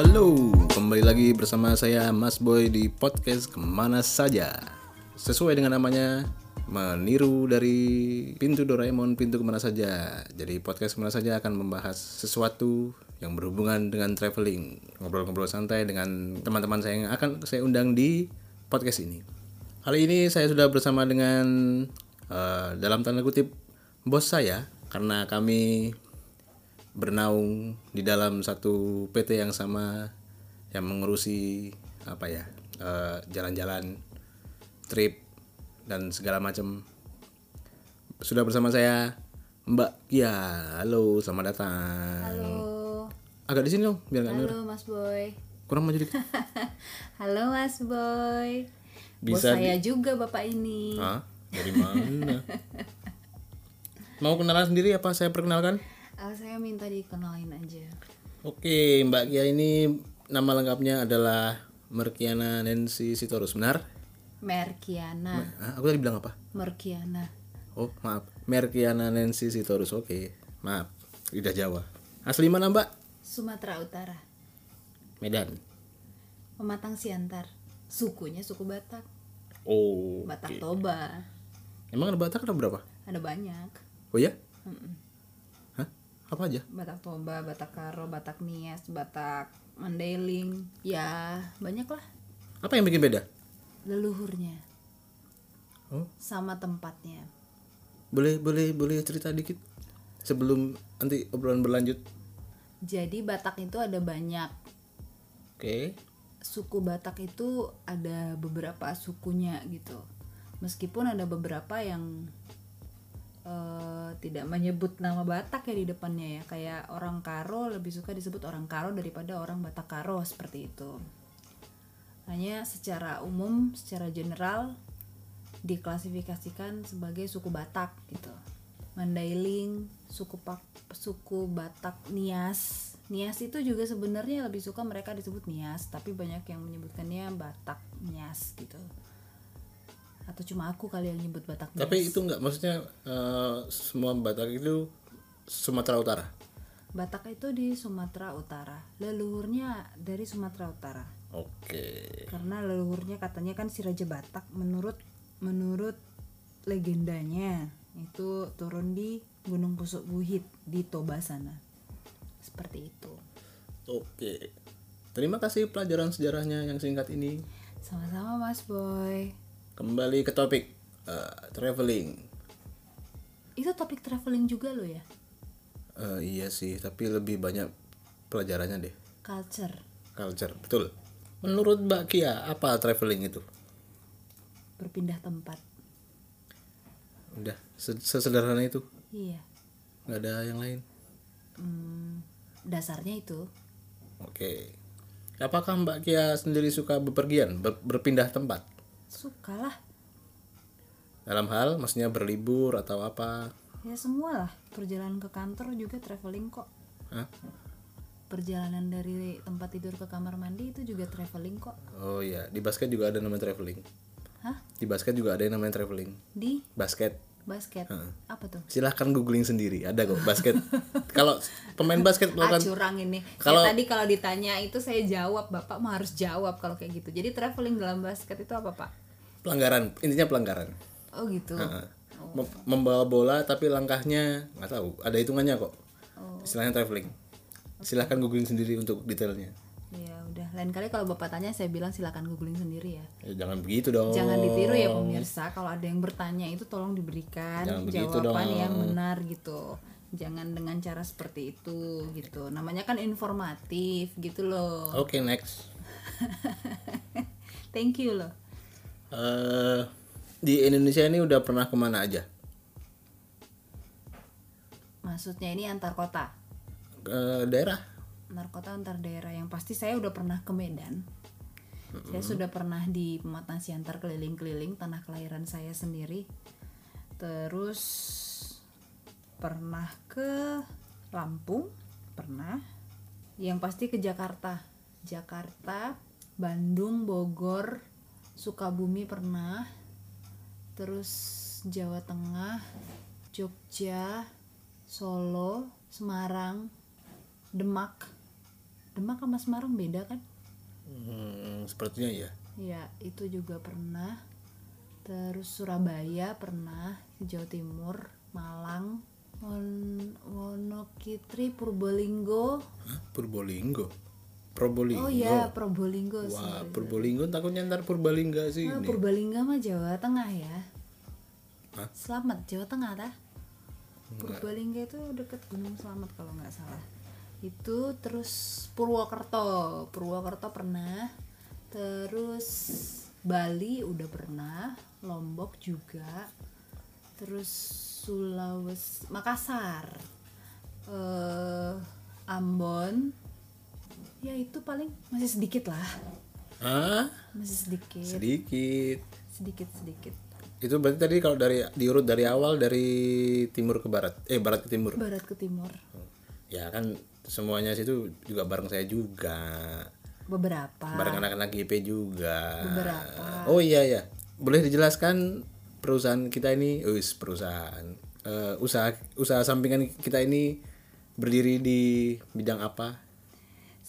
Halo, kembali lagi bersama saya Mas Boy di podcast Ke mana Saja. Sesuai dengan namanya, meniru dari pintu Doraemon, pintu ke mana saja. Jadi podcast Ke mana Saja akan membahas sesuatu yang berhubungan dengan traveling Ngobrol-ngobrol santai dengan teman-teman saya yang akan saya undang di podcast ini. Kali ini saya sudah bersama dengan eh, dalam tanda kutip bos saya Karena kami bernaung di dalam satu PT yang sama yang mengurusi apa ya eh, jalan-jalan trip dan segala macam sudah bersama saya Mbak Kia halo selamat datang Halo, agak di sini dong biar nggak halo Mas Boy. kurang maju dikit Halo Mas Boy. Bos Bisa saya juga bapak ini. Hah? dari mana mau kenalan sendiri apa saya perkenalkan Ah, saya minta dikenalin aja. Oke, Mbak Kia ini nama lengkapnya adalah Merkiana Nancy Sitorus, benar? Merkiana, Hah, aku tadi bilang apa? Merkiana. Oh, maaf. Merkiana Nancy Sitorus. Oke, maaf. Lidah Jawa. Asli mana, Mbak? Sumatera Utara. Medan. Pematang Siantar. Sukunya suku Batak. Oh. Batak Toba. Emang ada Batak ada berapa? Ada banyak. Oh ya? Hah? Apa aja? Batak Toba, Batak Karo, Batak Nias, Batak Mandailing. Ya, banyak lah. Apa yang bikin beda? Leluhurnya. Oh. Sama tempatnya. Boleh boleh boleh cerita dikit sebelum nanti obrolan berlanjut. Jadi Batak itu ada banyak Oke. suku Batak itu ada beberapa sukunya gitu. Meskipun ada beberapa yang eh, tidak menyebut nama Batak ya di depannya ya. Kayak orang Karo lebih suka disebut orang Karo daripada orang Batak Karo seperti itu. Hanya secara umum, secara general diklasifikasikan sebagai suku Batak gitu. Mandailing, suku Pak, suku Batak Nias. Nias itu juga sebenarnya lebih suka mereka disebut Nias, tapi banyak yang menyebutkannya Batak Nias gitu. Atau cuma aku kali yang nyebut Batak. Tapi itu enggak maksudnya eh, semua Batak itu Sumatera Utara. Batak itu di Sumatera Utara. Leluhurnya dari Sumatera Utara. Oke. Karena leluhurnya katanya kan si Raja Batak menurut menurut legendanya itu turun di Gunung Pusuk Buhit di Toba sana. Seperti itu. Oke. Terima kasih pelajaran sejarahnya yang singkat ini. Sama-sama Mas Boy. Kembali ke topik eh, traveling. Itu topik traveling juga lo ya? Eh, iya sih, tapi lebih banyak pelajarannya deh. Culture. Culture, betul. Menurut Mbak Kia, apa traveling itu? Berpindah tempat. Udah, se- sesederhana itu. Iya. nggak ada yang lain. Hmm, dasarnya itu Oke. Apakah Mbak Kia sendiri suka bepergian, ber- berpindah tempat? Sukalah Dalam hal, maksudnya berlibur atau apa? ya semua lah perjalanan ke kantor juga traveling kok Hah? perjalanan dari tempat tidur ke kamar mandi itu juga traveling kok Oh iya, di basket juga ada namanya traveling. hah Di basket juga ada yang namanya traveling. di Basket. Basket apa tuh Silahkan googling sendiri, ada kok basket. Kalau pemain basket ah melakukan curang ini Kalau- kalau tadi kalau ditanya itu saya jawab bapak mah harus jawab kalau kayak gitu jadi traveling dalam basket itu apa pak pelanggaran, intinya pelanggaran. oh gitu Heeh. Mem- Membawa bola tapi langkahnya nggak tahu, ada hitungannya kok. Istilahnya traveling. Silahkan googling sendiri untuk detailnya. Lain kali kalau bapak tanya saya bilang silakan googling sendiri ya Ya, jangan begitu dong. Jangan ditiru ya pemirsa. Kalau ada yang bertanya itu tolong diberikan Jangan jawaban dong. yang benar gitu. Jangan dengan cara seperti itu gitu. Namanya kan informatif gitu loh. Oke, next. Thank you loh. eh di Indonesia ini udah pernah ke mana aja? Maksudnya ini antar kota. Ke daerah? Antar kota antar daerah yang pasti saya udah pernah ke Medan. Saya sudah pernah di Pematang Siantar keliling-keliling tanah kelahiran saya sendiri. Terus pernah ke Lampung, pernah. Yang pasti ke Jakarta. Jakarta, Bandung, Bogor, Sukabumi pernah. Terus Jawa Tengah, Jogja, Solo, Semarang, Demak, Demak sama Semarang beda kan Hmm, sepertinya ya. ya itu juga pernah terus Surabaya pernah Jawa Timur Malang Won Wonokitri Purbolinggo Hah? Purbolinggo. Probolinggo. oh iya Probolinggo Wah. Purbolinggo takutnya ntar Purbalingga sih Ah, ini. Purbalingga mah Jawa Tengah ya Hah? Selamat Jawa Tengah tah Purbalingga itu deket Gunung Selamat kalau nggak salah itu terus Purwokerto. Purwokerto pernah. Terus Bali udah pernah. Lombok juga. Terus Sulawesi Makassar. Eh Ambon. Ya itu paling masih sedikit lah. Hah? masih sedikit. Sedikit. sedikit sedikit. Itu berarti tadi kalau dari diurut dari awal dari timur ke barat. Eh, barat ke timur. barat ke timur. Ya kan semuanya situ juga bareng saya juga. beberapa Bareng anak-anak IP juga. Beberapa. Oh iya ya. Boleh dijelaskan perusahaan kita ini, wis perusahaan eh, usaha usaha sampingan kita ini berdiri di bidang apa?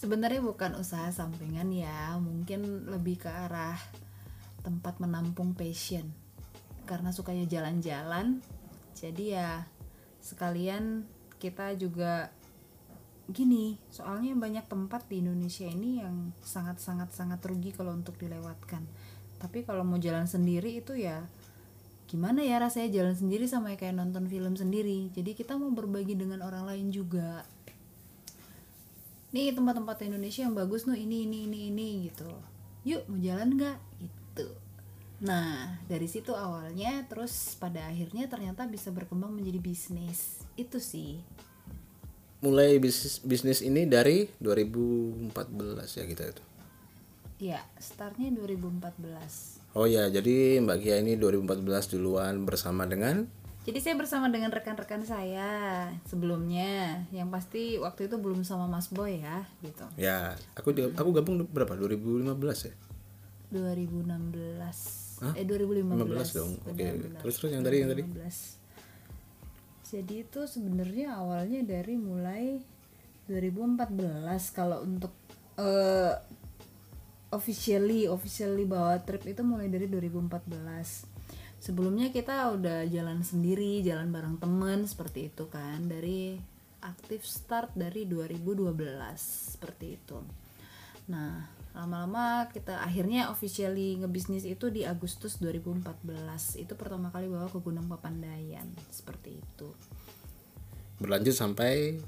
sebenarnya bukan usaha sampingan ya mungkin lebih ke arah tempat menampung passion karena sukanya jalan-jalan jadi ya sekalian kita juga gini soalnya banyak tempat di Indonesia ini yang sangat sangat sangat rugi kalau untuk dilewatkan. Tapi kalau mau jalan sendiri itu ya gimana ya rasanya jalan sendiri sama kayak nonton film sendiri? Jadi kita mau berbagi dengan orang lain juga. Nih tempat-tempat Indonesia yang bagus nuh ini ini ini ini gitu. Yuk mau jalan nggak? Gitu. Nah dari situ awalnya terus pada akhirnya ternyata bisa berkembang menjadi bisnis. Itu sih Mulai bisnis bisnis ini dari 2014 ya kita itu. ya startnya 2014 Oh ya, jadi Mbak Kia ini 2014 duluan bersama dengan jadi saya bersama dengan rekan-rekan saya sebelumnya yang pasti waktu itu belum sama Mas Boy ya gitu ya, aku juga- aku gabung berapa? 2015 ya? 2016 Hah? eh 2015 15 dong. Oke. Benar-benar. Terus terus yang tadi yang tadi? 2015. Jadi itu sebenarnya awalnya dari mulai 2014 kalau untuk eh officially officially bawa trip itu mulai dari 2014. Sebelumnya kita udah jalan sendiri, jalan bareng temen seperti itu kan dari aktif start dari 2012 seperti itu. Nah, lama-lama kita akhirnya officially ngebisnis itu di Agustus 2014. Itu pertama kali bawa ke Gunung Papandayan seperti itu. berlanjut sampai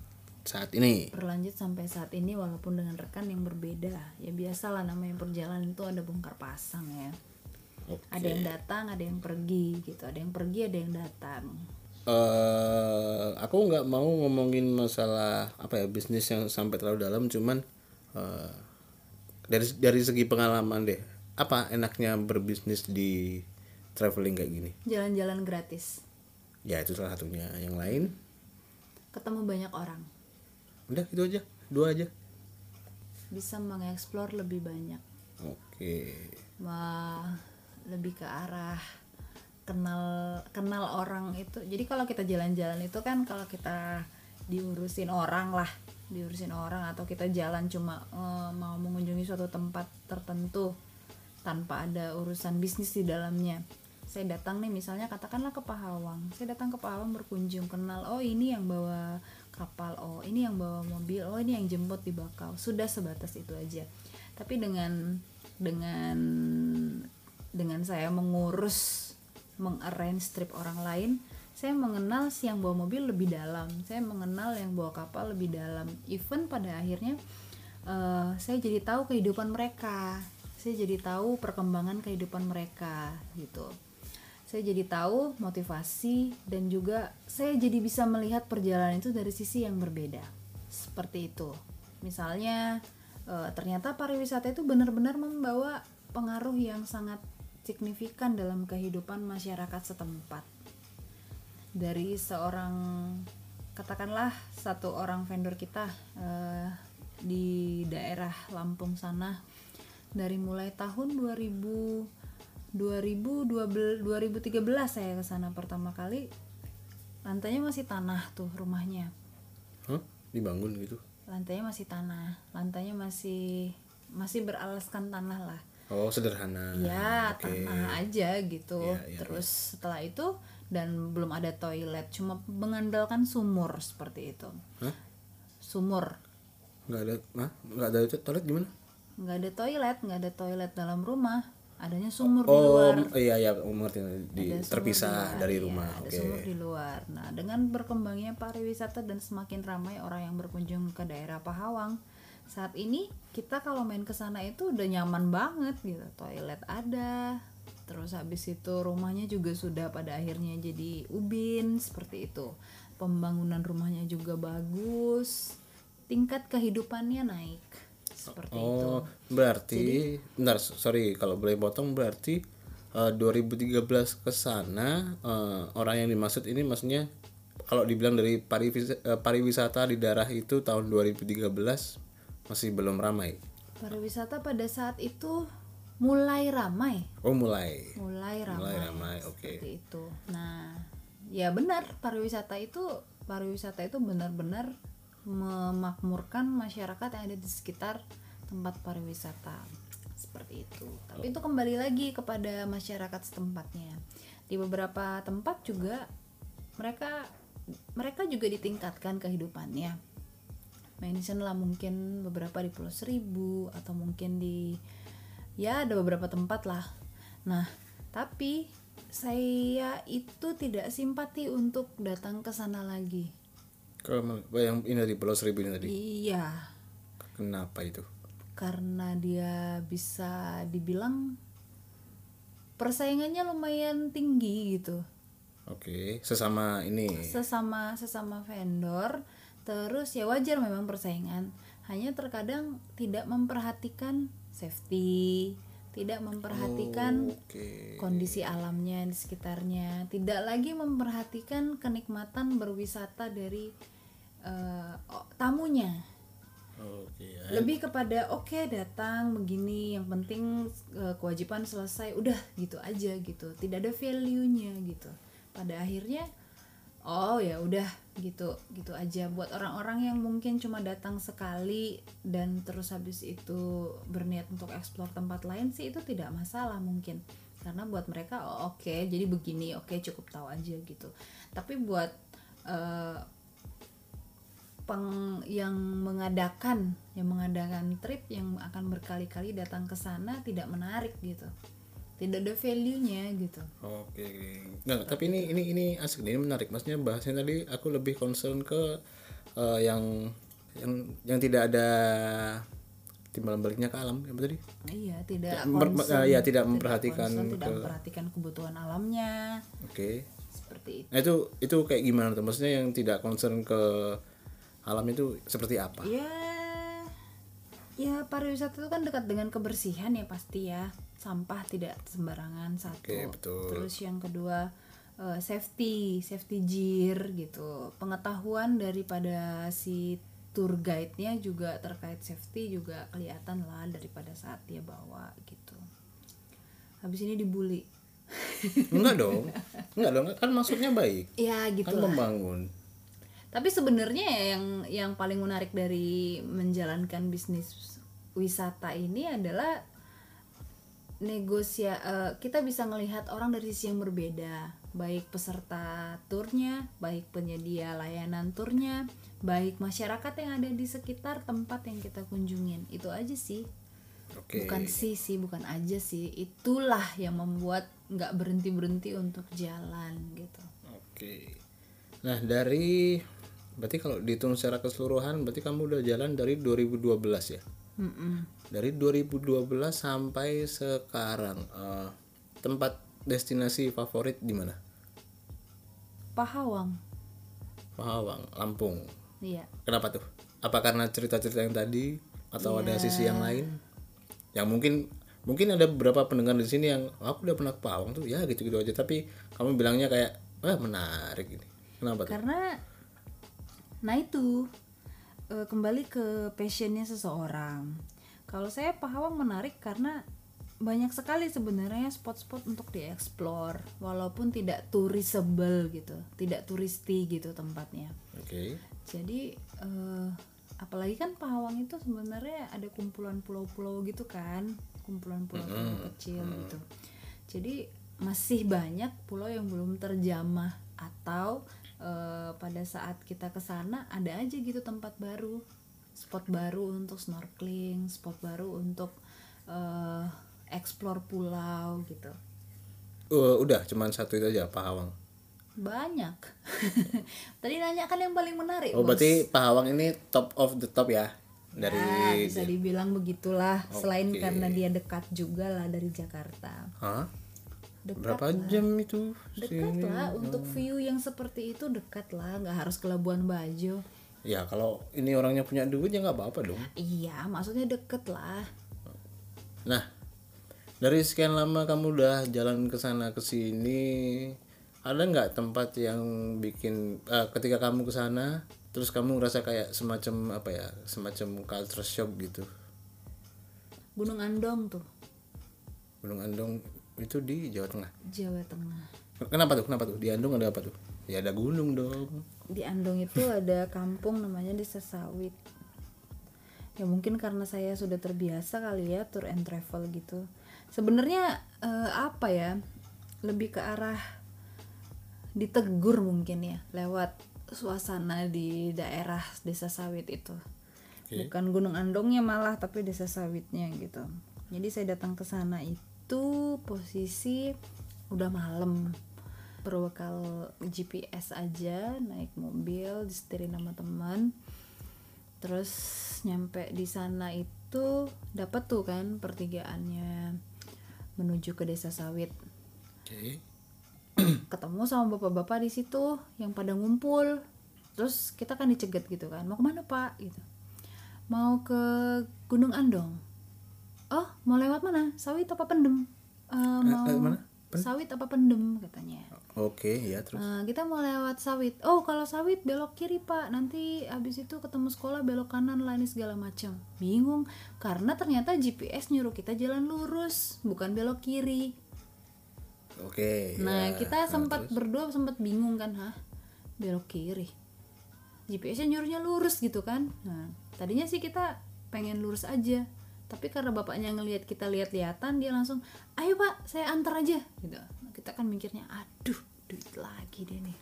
saat ini. Berlanjut sampai saat ini walaupun dengan rekan yang berbeda. Ya biasalah namanya perjalanan itu ada bongkar pasang ya. Oke. Ada yang datang, ada yang pergi gitu. Ada yang pergi, ada yang datang. eh aku nggak mau ngomongin masalah apa ya bisnis yang sampai terlalu dalam, cuman eh, dari dari segi pengalaman deh, apa enaknya berbisnis di traveling kayak gini? Jalan-jalan gratis. Ya itu salah satunya. Yang lain, Ketemu banyak orang. udah itu aja, dua aja. Bisa mengeksplor lebih banyak. Oke. Wah, lebih ke arah kenal kenal orang itu. Jadi kalau kita jalan-jalan itu kan kalau kita diurusin orang lah, diurusin orang atau kita jalan cuma eh, mau mengunjungi suatu tempat tertentu tanpa ada urusan bisnis di dalamnya. Saya datang nih misalnya katakanlah ke Pahawang. Saya datang ke Pahawang berkunjung kenal oh ini yang bawa kapal, oh ini yang bawa mobil, oh ini yang jemput di Bakau. Sudah sebatas itu aja. Tapi dengan dengan dengan saya mengurus mengarrange trip orang lain saya mengenal si yang bawa mobil lebih dalam. Saya mengenal yang bawa kapal lebih dalam. Even pada akhirnya eh, saya jadi tahu kehidupan mereka. Saya jadi tahu perkembangan kehidupan mereka gitu. Saya jadi tahu motivasi dan juga saya jadi bisa melihat perjalanan itu dari sisi yang berbeda. Seperti itu. Misalnya eh, ternyata pariwisata itu benar-benar membawa pengaruh yang sangat signifikan dalam kehidupan masyarakat setempat dari seorang katakanlah satu orang vendor kita eh, di daerah Lampung sana dari mulai tahun 2000 2012 2013 saya ke sana pertama kali lantainya masih tanah tuh rumahnya Hah? Dibangun gitu? lantainya masih tanah lantainya masih masih beralaskan tanah lah Oh, sederhana. ya Oke. tanah aja gitu Iya, iya, terus setelah itu dan belum ada toilet cuma mengandalkan sumur seperti itu Hah? sumur Nggak ada, Hah? nggak ada toilet gimana? nggak ada toilet nggak ada toilet dalam rumah adanya sumur di Oh, luar iya iya, mengerti di Ada terpisah di luar, dari rumah. ada Oke. sumur di luar. Nah, dengan berkembangnya pariwisata dan semakin ramai orang yang berkunjung ke daerah Pahawang, saat ini kita kalau main ke sana itu udah nyaman banget gitu. Toilet ada, terus habis itu rumahnya juga sudah pada akhirnya jadi ubin seperti itu. Pembangunan rumahnya juga bagus, tingkat kehidupannya naik seperti itu. Oh, berarti bentar, sorry kalau boleh potong berarti eh, 2013 ke sana eh, orang yang dimaksud ini maksudnya kalau dibilang dari pariwisata, eh, pariwisata di daerah itu tahun 2013 masih belum ramai. Pariwisata pada saat itu mulai ramai. Oh, mulai. mulai ramai, Mulai ramai, oke. seperti itu nah ya benar pariwisata itu pariwisata itu benar-benar memakmurkan masyarakat yang ada di sekitar tempat pariwisata seperti itu tapi itu kembali lagi kepada masyarakat setempatnya di beberapa tempat juga mereka mereka juga ditingkatkan kehidupannya mention lah mungkin beberapa di Pulau Seribu atau mungkin di ya ada beberapa tempat lah nah tapi saya itu tidak simpati untuk datang ke sana lagi Ke yang ini tadi Pulau Seribu ini tadi. iya Kenapa itu? karena dia bisa dibilang persaingannya lumayan tinggi gitu Oke, sesama ini. sesama sesama vendor terus ya wajar memang persaingan hanya terkadang tidak memperhatikan safety tidak memperhatikan Oke. kondisi alamnya di sekitarnya tidak lagi memperhatikan kenikmatan berwisata dari oh, tamunya Oke. ya. lebih kepada oke datang begini yang penting eh, kewajiban selesai udah gitu aja gitu tidak ada value nya gitu pada akhirnya oh ya udah gitu gitu aja. Buat orang-orang yang mungkin cuma datang sekali dan terus habis itu berniat untuk eksplor tempat lain sih itu tidak masalah mungkin. Karena buat mereka oh, oke jadi begini oke cukup tahu aja gitu. Tapi buat eh, peng yang mengadakan yang mengadakan trip yang akan berkali-kali datang ke sana tidak menarik gitu tidak ada value-nya gitu Oke. Nggak, tapi ini ini ini asik ini menarik. Maksudnya bahasnya tadi aku lebih concern ke eh, yang yang yang tidak ada timbalan baliknya ke alam apa tadi? iya tidak Mer- concern, ya, tidak memperhatikan concern, tidak ke- memperhatikan kebutuhan alamnya Oke. seperti itu Nah itu itu kayak gimana tuh? Maksudnya yang tidak concern ke alam itu seperti apa? ya ya pariwisata itu kan dekat dengan kebersihan ya pasti ya sampah tidak sembarangan satu Oke, betul. terus yang kedua eh, safety safety gear gitu pengetahuan daripada si tour guide-nya juga terkait safety juga kelihatan lah daripada saat dia bawa gitu habis ini dibully Enggak dong. Enggak dong. Kan maksudnya baik. ya gitu Kan membangun. Tapi sebenarnya ya yang yang paling menarik dari menjalankan bisnis wisata ini adalah negosia eh, kita bisa melihat orang dari sisi yang berbeda, baik peserta turnya, baik penyedia layanan turnya, baik masyarakat yang ada di sekitar tempat yang kita kunjungin. Itu aja sih. Oke. Bukan sih sih, bukan aja sih. Itulah yang membuat nggak berhenti berhenti untuk jalan gitu. Oke. Nah, dari berarti kalau dihitung secara keseluruhan berarti kamu udah jalan dari 2012 ya? Mm-mm. Dari 2012 sampai sekarang eh, tempat destinasi favorit di mana? Pahawang, Pahawang, Lampung. iya. Kenapa tuh? Apa karena cerita-cerita yang tadi atau ada sisi yang lain? Yang mungkin mungkin ada beberapa pendengar di sini yang "Oh, aku udah pernah ke Pahawang tuh ya gitu-gitu aja tapi kamu bilangnya kayak wah menarik ini. Kenapa tuh? karena nah itu eh, kembali ke passionnya seseorang kalau saya Pahawang menarik karena banyak sekali sebenarnya spot-spot untuk dieksplor walaupun tidak tourisable gitu tidak turisti gitu tempatnya. Oke. jadi eh, apalagi kan Pahawang itu sebenarnya ada kumpulan pulau-pulau gitu kan kumpulan pulau-pulau kecil gitu. Jadi masih banyak pulau yang belum terjamah atau eh, pada saat kita ke sana ada aja gitu tempat baru spot baru untuk snorkeling spot baru untuk eh, explore pulau gitu. Uh, udah cuman satu itu aja Pahawang. Banyak. Tadi nanya kan yang paling menarik oh Bos. berarti Pahawang ini top of the top ya dari Nah, bisa dibilang begitulah selain karena dia dekat juga lah dari Jakarta. Hah? dekat berapa jam itu? Dekat lah untuk view yang seperti itu dekat lah nggak harus ke Labuan Bajo ya kalau ini orangnya punya duit ya nggak apa-apa dong iya maksudnya deket lah Nah, dari sekian lama kamu udah jalan ke sana ke sini, ada nggak tempat yang bikin eh, ketika kamu ke sana, terus kamu ngerasa kayak semacam apa ya, semacam culture shock gitu. Gunung Andong tuh Gunung Andong itu di Jawa Tengah. Jawa Tengah Kenapa tuh? Kenapa tuh? Di Andong ada apa tuh? Ya ada gunung dong. Di Andong itu ada kampung namanya Desa Sawit. Ya mungkin karena saya sudah terbiasa kali ya tour and travel gitu. Sebenarnya eh, apa ya lebih ke arah ditegur mungkin ya lewat suasana di daerah Desa Sawit itu. Bukan Gunung Andongnya malah tapi Desa Sawitnya gitu. Jadi saya datang ke sana itu posisi udah malam berbekal GPS aja naik mobil disetirin sama teman. Terus nyampe di sana itu dapat tuh kan pertigaannya menuju ke desa sawit. Oke. ketemu sama bapak-bapak di situ yang pada ngumpul. Terus kita kan dicegat gitu kan mau ke mana pak? Gitu. Mau ke Gunung Andong. Oh mau lewat mana? Sawit apa pendem? Eh, mau eh, mana? sawit apa pendem katanya Oke, ya terus. Eh, kita mau lewat sawit. Oh, kalau sawit belok kiri, Pak. Nanti habis itu ketemu sekolah belok kanan lah ini segala macam. Bingung karena ternyata GPS nyuruh kita jalan lurus, bukan belok kiri. Oke. Nah, ya. kita sempat berdua sempat bingung kan, hah? Belok kiri. GPS-nya nyuruhnya lurus gitu kan. Nah, tadinya sih kita pengen lurus aja. Tapi karena bapaknya ngelihat kita lihat-lihatan, dia langsung, "Ayo, Pak, saya antar aja." gitu. Nah, kita kan mikirnya, "Aduh, duit lagi deh nih."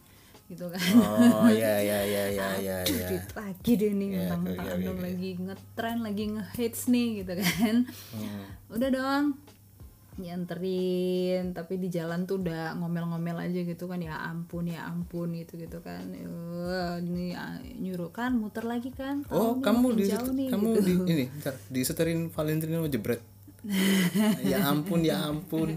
Gitu kan. Oh, ya ya ya ya ya Aduh, ya. duit lagi deh nih Ya, mentang-mentang oke, Andong oke. lagi ngetren lagi ngehits nih gitu kan Hmm. udah dong nyanterin tapi di jalan tuh udah ngomel-ngomel aja gitu kan ya ampun ya ampun gitu gitu kan Wah, ini ah, nyuruh kan muter lagi kan Oh, kamu di nih, kamu gitu. di ini bentar, diseterin Valentino jebret. ya ampun, ya ampun.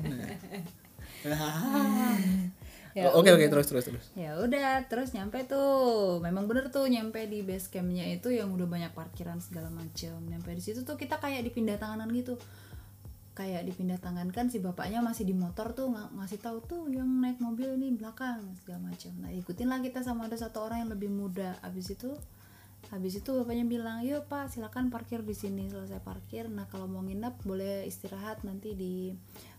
Ya Oh, Oke oke terus terus terus. ya udah terus nyampe tuh memang bener tuh nyampe di base campnya itu yang udah banyak parkiran segala macam nyampe di situ tuh kita kayak dipindah tanganan gitu kayak dipindah tangankan si bapaknya masih di motor tuh ng- ngasih tahu tuh yang naik mobil ini belakang segala macam. Nah ikutin lah kita sama ada satu orang yang lebih muda. Abis itu habis itu bapaknya bilang yuk pak silakan parkir di sini selesai parkir. Nah kalau mau nginep boleh istirahat nanti di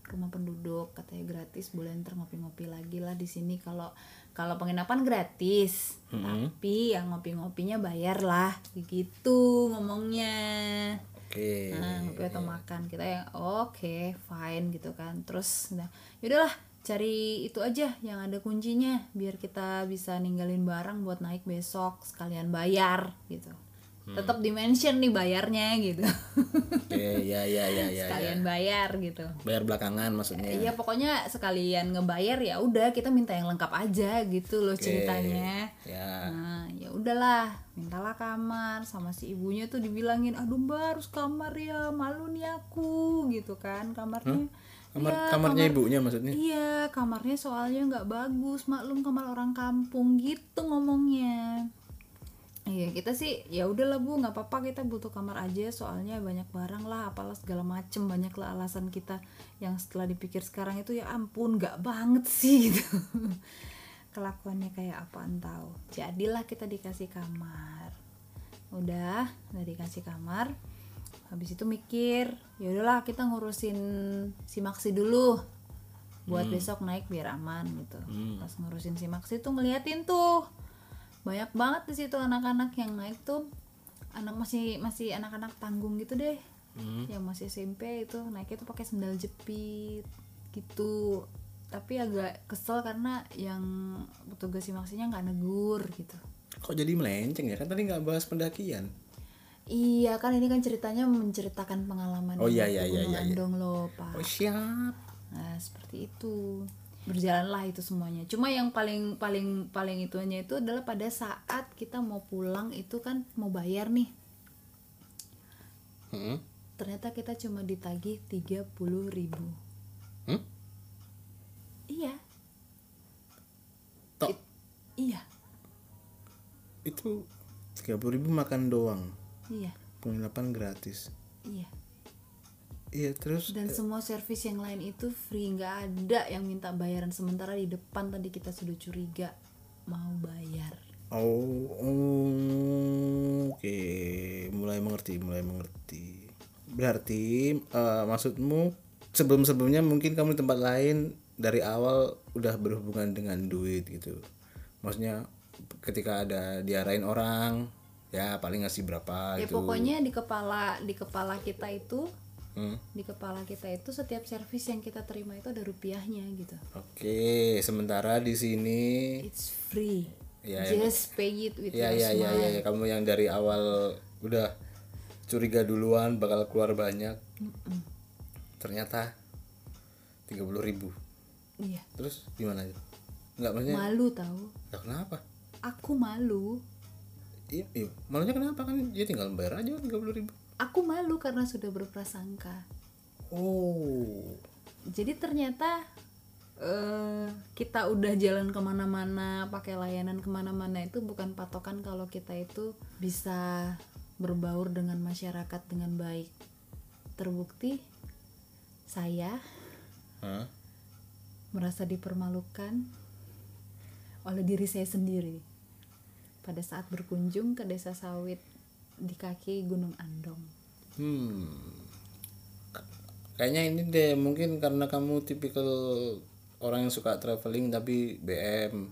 rumah penduduk katanya gratis. Boleh ntar ngopi-ngopi lagi lah di sini. Kalau kalau penginapan gratis. Tapi yang ngopi-ngopinya bayar lah. Gitu ngomongnya Oke. nah ngopi atau makan kita yang oke fine gitu kan terus nah yaudahlah cari itu aja yang ada kuncinya biar kita bisa ninggalin barang buat naik besok sekalian bayar gitu tetap dimention nih bayarnya gitu Oke, ya ya ya ya. ya. sekalian bayar gitu Bayar belakangan maksudnya. Iya pokoknya sekalian ngebayar ya udah kita minta yang lengkap aja gitu loh ceritanya. Ya. Nah ya udahlah mintalah kamar sama si ibunya tuh dibilangin aduh mbak harus kamar ya malu nih aku gitu kan kamarnya. Kamar Iya, kamarnya kamar- ibunya maksudnya. Iya kamarnya soalnya nggak bagus maklum kamar orang kampung gitu ngomongnya. Iya kita sih ya udahlah bu nggak apa-apa kita butuh kamar aja soalnya banyak barang lah apalah segala macem banyak lah alasan kita yang setelah dipikir sekarang itu ya ampun nggak banget sih gitu. Kelakuannya kayak apaan tahu. Jadilah kita dikasih kamar. Udah udah dikasih kamar habis itu mikir ya udahlah kita ngurusin si Maxi dulu. Buat besok naik biar aman gitu. Pas ngurusin si Maxi tuh ngeliatin tuh banyak banget di situ anak-anak yang naik tuh anak masih masih anak-anak tanggung gitu deh Hmm. yang masih SMP itu naiknya tuh pakai sendal jepit gitu tapi agak kesel karena yang petugas simaksinya nggak negur gitu Kok jadi melenceng ya? Kan tadi nggak bahas pendakian. iya kan ini kan ceritanya menceritakan pengalaman Oh, iya, iya, iya, Gunung iya, iya. Andong loh pak Oh siap. Nah, seperti itu. Berjalanlah itu semuanya. Cuma yang paling paling paling itunya itu adalah pada saat kita mau pulang itu kan mau bayar nih. Hmm. Ternyata kita cuma ditagih 30.000 ribu. Hmm? Iya, Tok. iya, Itu 30.000 ribu makan doang. iya, Penginapan gratis. iya. Iya terus Dan semua servis yang lain itu free, nggak ada yang minta bayaran. Sementara di depan tadi kita sudah curiga mau bayar. Oh, oh, oke, mulai mengerti, mulai mengerti. Berarti eh, maksudmu sebelum-sebelumnya mungkin kamu di tempat lain dari awal udah berhubungan dengan duit gitu. Maksudnya ketika ada diarahin orang, ya paling ngasih berapa Ya gitu. pokoknya di kepala di kepala kita itu Hmm. di kepala kita itu setiap servis yang kita terima itu ada rupiahnya gitu. Oke, sementara di sini It's free. Ya, Just pay it with ya your ya ya smile. ya, ya. kamu yang dari awal udah curiga duluan bakal keluar banyak. Ternyata 30.000 ribu Iya. Terus gimana itu? Enggak maksudnya Malu tahu. ya kenapa? Aku malu. Iya, iya. Malunya kenapa kan dia tinggal bayar aja 30.000 ribu Aku malu karena sudah berprasangka. Oh. Jadi ternyata eh kita udah jalan ke mana-mana pakai layanan ke mana-mana itu bukan patokan kalau kita itu bisa berbaur dengan masyarakat dengan baik terbukti saya Hah? merasa dipermalukan oleh diri saya sendiri pada saat berkunjung ke desa sawit di kaki Gunung Andong. Hmm. Kayaknya ini deh mungkin karena kamu tipikal orang yang suka traveling tapi BM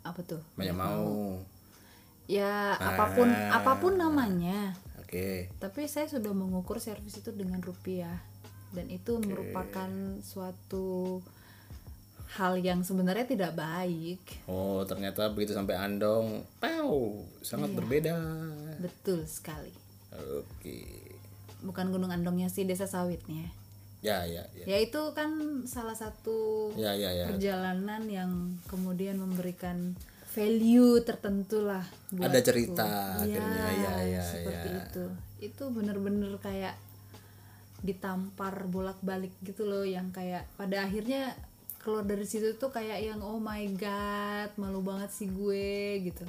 Apa tuh? banyak mau. Ya apa pun Ah. apa pun namanya. Oke. Tapi saya sudah mengukur servis itu dengan rupiah dan itu merupakan suatu hal yang sebenarnya tidak baik. Oh, ternyata begitu sampai Andong, pow, sangat berbeda. Betul sekali. Oke. Bukan Gunung Andongnya sih, desa sawitnya. Ya, ya, ya. Ya itu kan salah satu Ya, ya, ya. perjalanan yang kemudian memberikan value tertentu lah Ada cerita akhirnya, ya, ya, seperti ya. itu itu bener-bener kayak ditampar bolak-balik gitu loh yang kayak pada akhirnya keluar dari situ tuh kayak yang oh my god malu banget sih gue gitu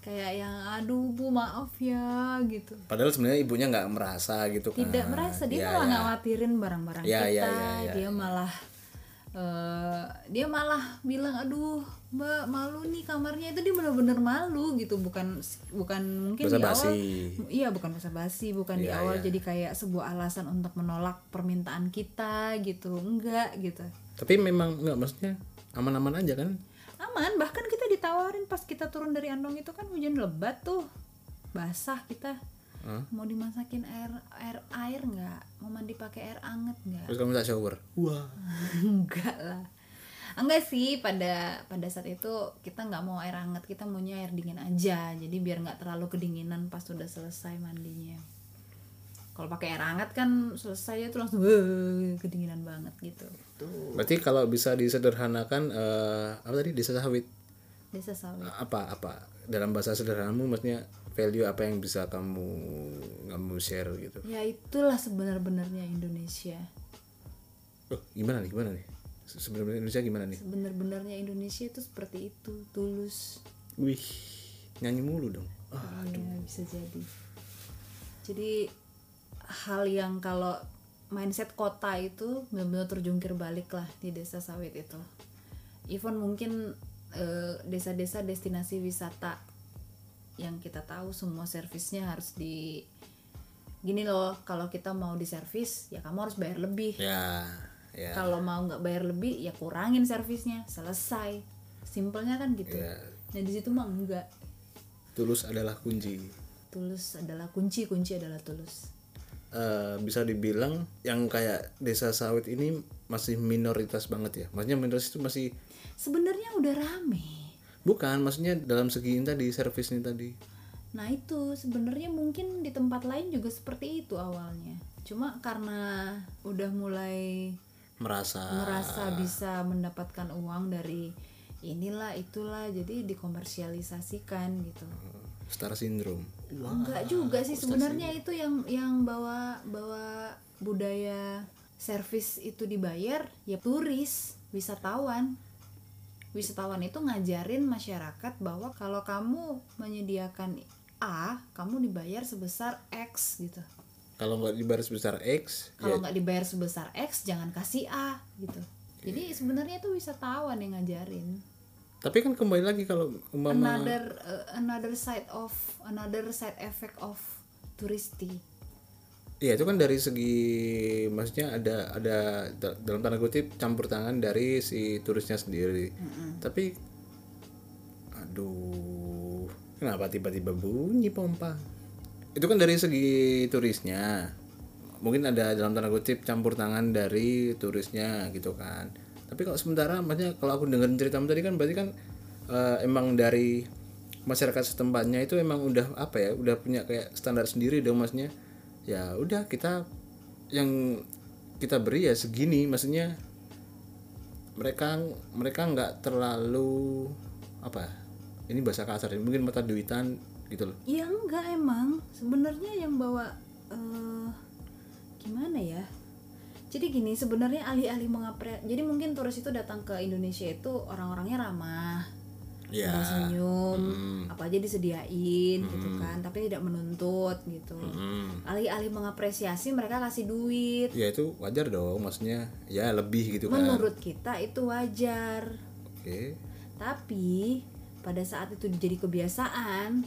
kayak yang aduh bu maaf ya gitu Padahal sebenarnya ibunya nggak merasa gitu kan. tidak merasa dia Ya, malah ya. ngawatirin barang-barang Ya, kita ya, ya, ya, dia malah eh, dia malah bilang aduh mbak malu nih kamarnya itu dia bener-bener malu gitu bukan bukan mungkin di Basa-basi. awal iya bukan basa basi bukan di Iya, awal iya. jadi kayak sebuah alasan untuk menolak permintaan kita gitu enggak gitu Tapi memang nggak maksudnya aman-aman aja kan? aman bahkan kita ditawarin pas kita turun dari Andong itu kan hujan lebat tuh basah kita Hah? mau dimasakin air air air nggak mau mandi pakai air anget nggak Terus kamu tak shower. Wah. enggak lah enggak sih pada pada saat itu kita nggak mau air hangat kita maunya air dingin aja jadi biar nggak terlalu kedinginan pas sudah selesai mandinya kalau pakai air hangat kan selesai itu langsung "Wah, kedinginan banget gitu tuh Berarti kalau bisa disederhanakan eh, apa tadi desa sawit desa sawit apa apa dalam bahasa sederhanamu maksudnya value apa yang bisa kamu kamu share gitu. ya itulah sebenar-benarnya Indonesia Oh, gimana nih? Gimana nih? Se- Sebenarnya Indonesia gimana nih? sebenar-benarnya Indonesia itu seperti itu tulus Wih, nyanyi mulu dong. Ah, ya bisa jadi jadi hal yang kalau mindset kota itu benar-benar terjungkir balik lah di desa sawit itu even mungkin eh, desa-desa destinasi wisata yang kita tahu semua servisnya harus di gini loh kalau kita mau di servis ya kamu harus bayar lebih ya, ya. kalau mau nggak bayar lebih ya kurangin servisnya selesai simpelnya kan gitu Ya. nah di situ mah enggak Tulus adalah kunci. tulus adalah kunci kunci adalah tulus Eh, bisa dibilang yang kayak desa sawit ini masih minoritas banget ya maksudnya minoritas itu masih sebenarnya udah rame bukan maksudnya dalam segi ini tadi servis ini tadi Nah itu sebenarnya mungkin di tempat lain juga seperti itu awalnya. Cuma karena udah mulai merasa merasa bisa mendapatkan uang dari inilah itulah, jadi dikomersialisasikan gitu. star syndrome Enggak juga sih sebenarnya itu yang yang bawa bawa budaya servis itu dibayar ya turis, wisatawan. Wisatawan itu ngajarin masyarakat bahwa kalau kamu menyediakan A, kamu dibayar sebesar X gitu. kalau nggak dibayar sebesar X ya Kalau nggak dibayar sebesar X, jangan kasih A gitu. Jadi sebenarnya itu wisatawan yang ngajarin. Tapi kan kembali lagi kalau umpama Another uh, another side of another side effect of touristy. Iya itu kan dari segi maksudnya ada ada da- dalam tanda kutip campur tangan dari si turisnya sendiri. Tapi aduh kenapa tiba-tiba bunyi pompa? Itu kan dari segi turisnya. Mungkin ada dalam tanda kutip campur tangan dari turisnya gitu kan. Tapi kalau sementara maksudnya kalau aku dengar ceritamu tadi kan berarti kan eh, emang dari masyarakat setempatnya itu emang udah apa ya udah punya kayak standar sendiri dong maksudnya ya udah kita yang kita beri ya segini maksudnya mereka mereka nggak terlalu apa ini bahasa kasar ya, mungkin mata duitan gitu loh Ya enggak emang. Sebenarnya yang bawa eh gimana ya? Jadi gini, sebenarnya alih-alih mengapre jadi mungkin turis itu datang ke Indonesia itu orang-orangnya ramah, ya senyum, apa aja disediain gitu kan, tapi tidak menuntut gitu. Hmm. Alih-alih mengapresiasi mereka kasih duit. ya itu wajar dong maksudnya ya lebih gitu kan Menurut kita itu wajar. oke Tapi pada saat itu jadi kebiasaan,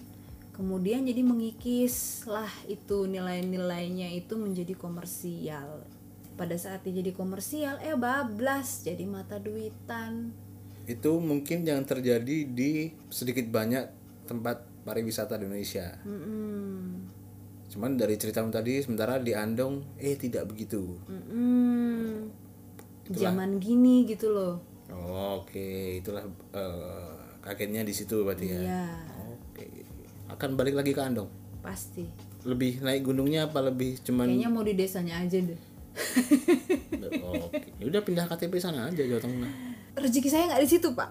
kemudian jadi mengikis lah itu nilai-nilainya itu menjadi komersial. Pada saat dia jadi komersial, eh bablas jadi mata duitan. itu mungkin yang terjadi di sedikit banyak tempat pariwisata di Indonesia Mm-mm. cuman dari ceritamu tadi sementara di Andong eh tidak begitu. Zaman gini gitu loh. Oh, Oke, itulah eh, kagetnya di situ berarti ya. Iya, Oke. Akan balik lagi ke Andong. pasti. Lebih naik gunungnya apa lebih cuman Kayaknya mau di desanya aja deh. Oke. Ya udah pindah KTP sana aja Jawa Tengah. Rezeki saya nggak di situ, Pak.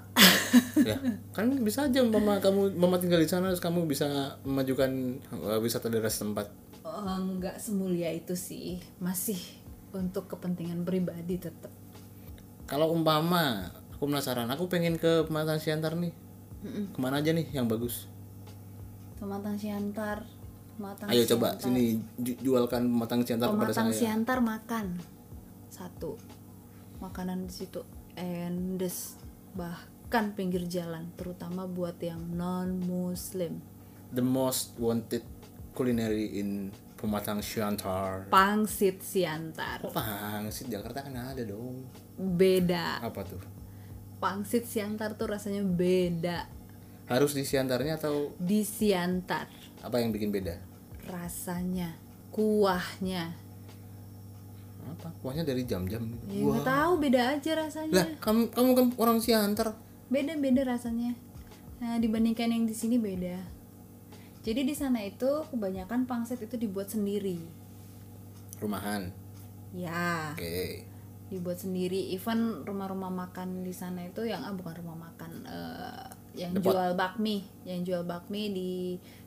ya, kan bisa aja mama kamu mama tinggal di sana terus kamu bisa memajukan eh, wisata daerah setempat. Eh, nggak semulia itu sih. Masih untuk kepentingan pribadi tetap. Kalau umpama aku penasaran, aku pengen ke Pematang Siantar nih. Ke mana aja nih yang bagus? Pematang Siantar. Pematang Ayo coba sini ju- jualkan Pematang Siantar kepada Pematang saya. Siantar makan. Satu. Makanan di situ endes bahkan pinggir jalan terutama buat yang non muslim The most wanted culinary in Pematang Siantar. pangsit Siantar. Kok pangsit. Jakarta kan ada dong. beda. Apa tuh? pangsit Siantar tuh rasanya beda. Harus di Siantarnya atau di Siantar apa yang bikin beda? rasanya kuahnya Apa? Kuahnya dari jam-jam. ya nggak tahu beda aja rasanya Lah, kamu kamu kan orang Siantar. beda beda rasanya nah dibandingkan yang di sini beda jadi di sana itu kebanyakan pangsit itu dibuat sendiri Rumahan. ya Oke. dibuat sendiri even rumah-rumah makan di sana itu yang ah bukan rumah makan eh, yang Depot. jual bakmi yang jual bakmi di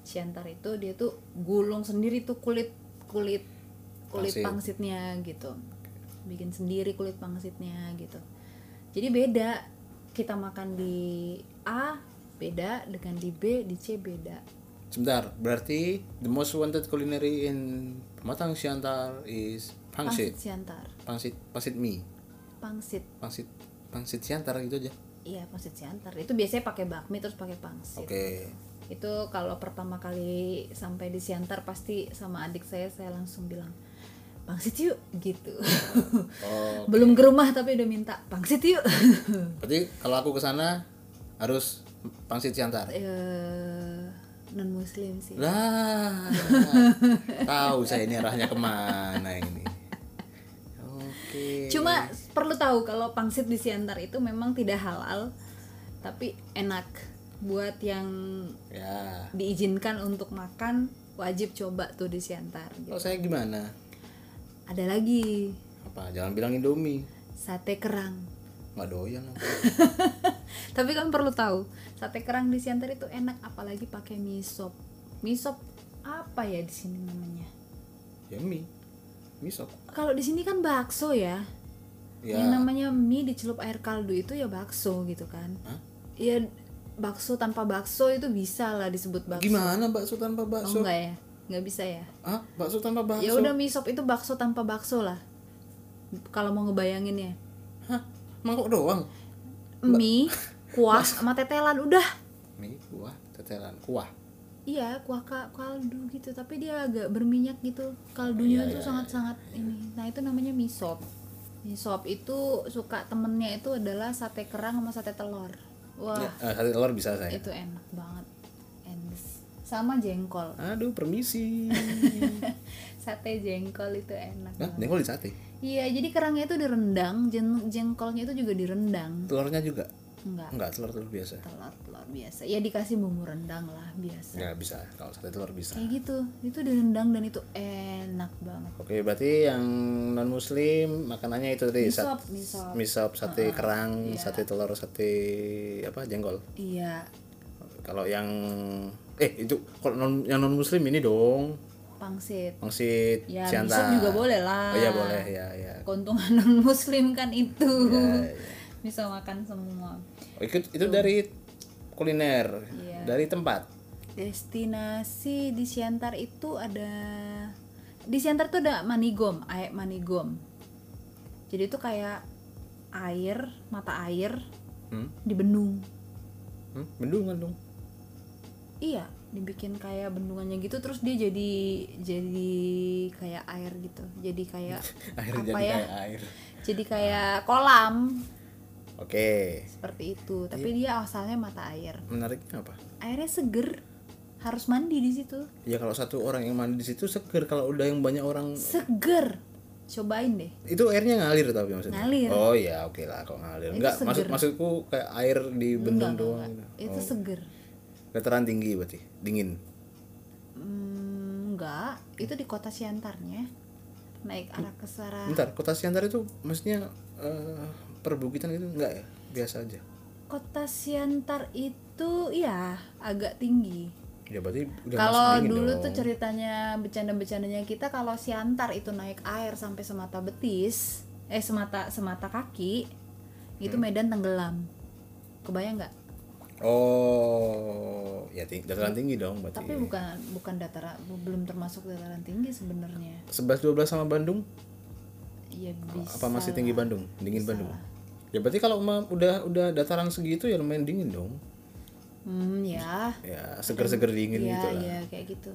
Siantar itu dia tuh gulung sendiri tuh kulit kulit kulit Pangsit. pangsitnya gitu bikin sendiri kulit pangsitnya gitu jadi beda kita makan di A beda dengan di B di C beda Sebentar, berarti the most wanted culinary in Pematang Siantar is pangsit. pangsit Siantar Pangsit, pangsit mie. pangsit Pangsit pangsit Siantar gitu aja. iya pangsit Siantar itu biasanya pakai bakmi terus pakai pangsit Oke. Itu kalau pertama kali sampai di Siantar pasti sama adik saya saya langsung bilang pangsit yuk gitu Oh, belum ke rumah tapi udah minta pangsit yuk berarti kalau aku ke sana harus pangsit Siantar. Eh, non muslim sih Lah, tahu saya ini arahnya ke mana ini. Oke. cuma perlu tahu kalau pangsit di Siantar itu memang tidak halal tapi enak buat yang Ya. diizinkan untuk makan wajib coba tuh di Siantar Kalau saya gimana? ada lagi Apa? Jangan bilang Indomie. sate kerang Nggak doyan aku. tapi kan perlu tahu sate kerang di Siantar itu enak apalagi pakai mie sop mie sop apa ya di sini namanya Ya mie. Mie sop. kalau di sini kan bakso ya Ya. yang namanya mie dicelup air kaldu itu ya bakso gitu kan Hah? ya bakso tanpa bakso itu bisa lah disebut bakso. Gimana bakso tanpa oh bakso? enggak ya? Nggak bisa ya? Ah, bakso tanpa bakso? ya udah mie sop itu bakso tanpa bakso lah. Kalau mau ngebayanginnya Hah? Mangkok doang? mie kuah sama tetelan udah. Mie, kuah, tetelan, kuah. iya kuah ka- kaldu gitu tapi dia agak berminyak gitu. Kaldunya tuh sangat-sangat ini. Nah itu namanya mie sop. Mie sop itu suka temennya itu adalah sate kerang sama sate telur wah Ya, eh, sate telur bisa saya. itu enak banget endes sama jengkol Aduh, permisi. sate jengkol itu enak Nah, jengkol di sate. iya jadi kerangnya itu direndang jen- jengkolnya itu juga direndang Telurnya juga? Enggak. Enggak, telur telur biasa. telur telur biasa. Ya dikasih bumbu rendang lah biasa. Enggak bisa. Kalau sate telur bisa. kayak gitu. Itu direndang dan itu enak banget. Oke, berarti yang non muslim makanannya itu tadi mie sat- sop mie sop. mie sop, sate kerang, sate telur, sate apa jengkol. iya. Kalau yang eh itu kalau non yang non muslim ini dong. pangsit. Pangsit, ya sop juga boleh lah. Oh iya boleh, ya ya. keuntungan non muslim kan itu. Ya, bisa makan semua Oh, ikut itu dari kuliner, Iya. dari tempat. destinasi di Siantar itu ada di Siantar tuh ada manigom air manigom jadi itu kayak air mata air Hmm? di bendung Hmm? Bendungan dong. iya dibikin kayak bendungannya gitu terus dia jadi jadi kayak air gitu jadi kayak Akhirnya apa jadi ya kayak air. jadi kayak kolam Oke. seperti itu tapi Iya. dia asalnya mata air Menariknya apa? airnya seger harus mandi di situ Ya kalau satu orang yang mandi di situ seger, kalau udah yang banyak orang seger cobain deh itu airnya ngalir tapi maksudnya. Ngalir. Oh ya, oke lah kalau ngalir. Itu Enggak, maksud maksudku kayak air di bendung doang. enggak, itu seger Dataran tinggi berarti, dingin. Hmm, enggak itu di kota Siantarnya naik arah ke sana Bentar, kota Siantar itu maksudnya eh, perbukitan itu enggak ya? Biasa aja. kota Siantar itu ya agak tinggi Ya berarti udah kalau dulu dong. tuh ceritanya bercanda-bercandanya kita kalau Siantar itu naik air sampai semata betis eh semata semata kaki Hmm. itu Medan tenggelam kebayang nggak Oh, ya ting dataran tinggi dong berarti. tapi bukan bukan dataran belum termasuk dataran tinggi sebenarnya 11 12 sama Bandung? ya bisa Apa masih tinggi Bandung? Dingin Bisa Bandung. lah. Ya berarti kalau udah udah dataran segitu ya lumayan dingin dong. hmm ya Ya, seger-seger dingin ya gitu lah. ya kayak gitu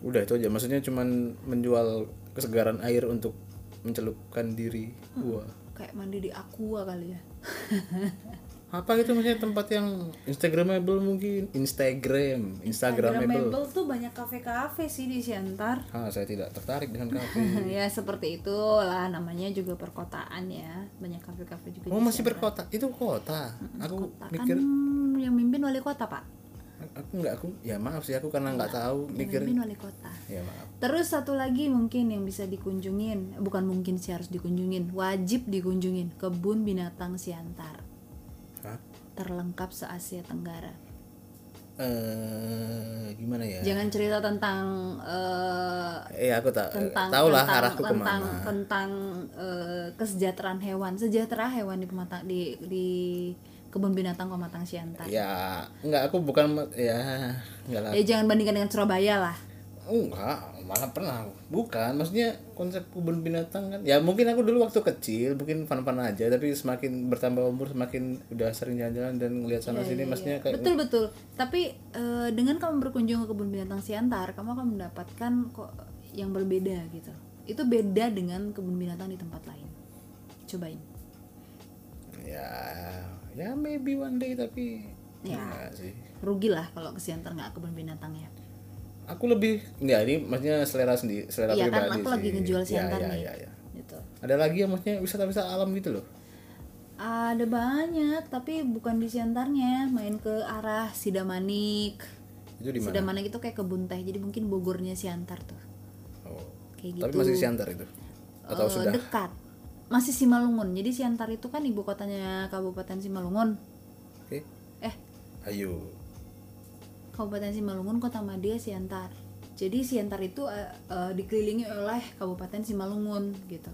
Udah itu aja. Maksudnya cuman menjual kesegaran air untuk mencelupkan diri. Wah. kayak mandi di aqua kali ya Apa gitu maksudnya tempat yang instagramable mungkin? Instagram, instagramable. Instagramable tuh banyak kafe-kafe sih di Siantar Ah, saya tidak tertarik dengan kafe. ya seperti itulah namanya juga perkotaan ya banyak kafe-kafe juga Oh, di masih Siantar. berkota. Itu kota. Aku Kota. mikir kan yang mimpin wali kota pak aku nggak aku ya maaf sih aku karena nggak tahu mikir mimpin wali kota ya maaf terus satu lagi mungkin yang bisa dikunjungin bukan mungkin sih harus dikunjungin wajib dikunjungin kebun binatang Siantar? Terlengkap se Asia Tenggara? Eh gimana ya? Jangan cerita tentang eh, eh aku tak tentang tahu lah tentang- arahku tentang ke mana. tentang eh, kesejahteraan hewan sejahtera hewan di pematang di di kebun binatang Pematang Siantar. Ya nggak aku bukan ya nggak lah. Ya jangan bandingkan dengan Surabaya lah enggak malah pernah. Bukan maksudnya konsep kebun binatang kan ya mungkin aku dulu waktu kecil mungkin fun-fun aja tapi semakin bertambah umur semakin udah sering jalan-jalan dan ngeliat sana sini maksudnya kayak Iya, betul betul. Tapi eh, dengan kamu berkunjung ke kebun binatang Siantar kamu akan mendapatkan kok yang berbeda gitu. Itu beda dengan kebun binatang di tempat lain. Cobain. Ya ya maybe one day tapi Ya. sih. Rugi lah kalau ke Siantar nggak kebun binatangnya Aku lebih nggak ini maksudnya selera sendiri, selera iya kan pribadi aku sih. lagi ngejual Siantar iya, nih iya, iya. gitu Ada lagi yang maksudnya wisata-wisata alam gitu loh. ada banyak tapi bukan di Siantarnya main ke arah Sidamanik Itu di mana? Sidamanik itu kayak kebun teh jadi mungkin Bogornya Siantar tuh Oh. kayak Tapi gitu masih Siantar itu. Atau Eh, sudah? dekat masih Simalungun jadi Siantar itu kan ibu kotanya Kabupaten Simalungun Oke. eh Ayo. Kabupaten Simalungun Kota Madia Siantar. Jadi Siantar itu eh, eh, dikelilingi oleh Kabupaten Simalungun gitu.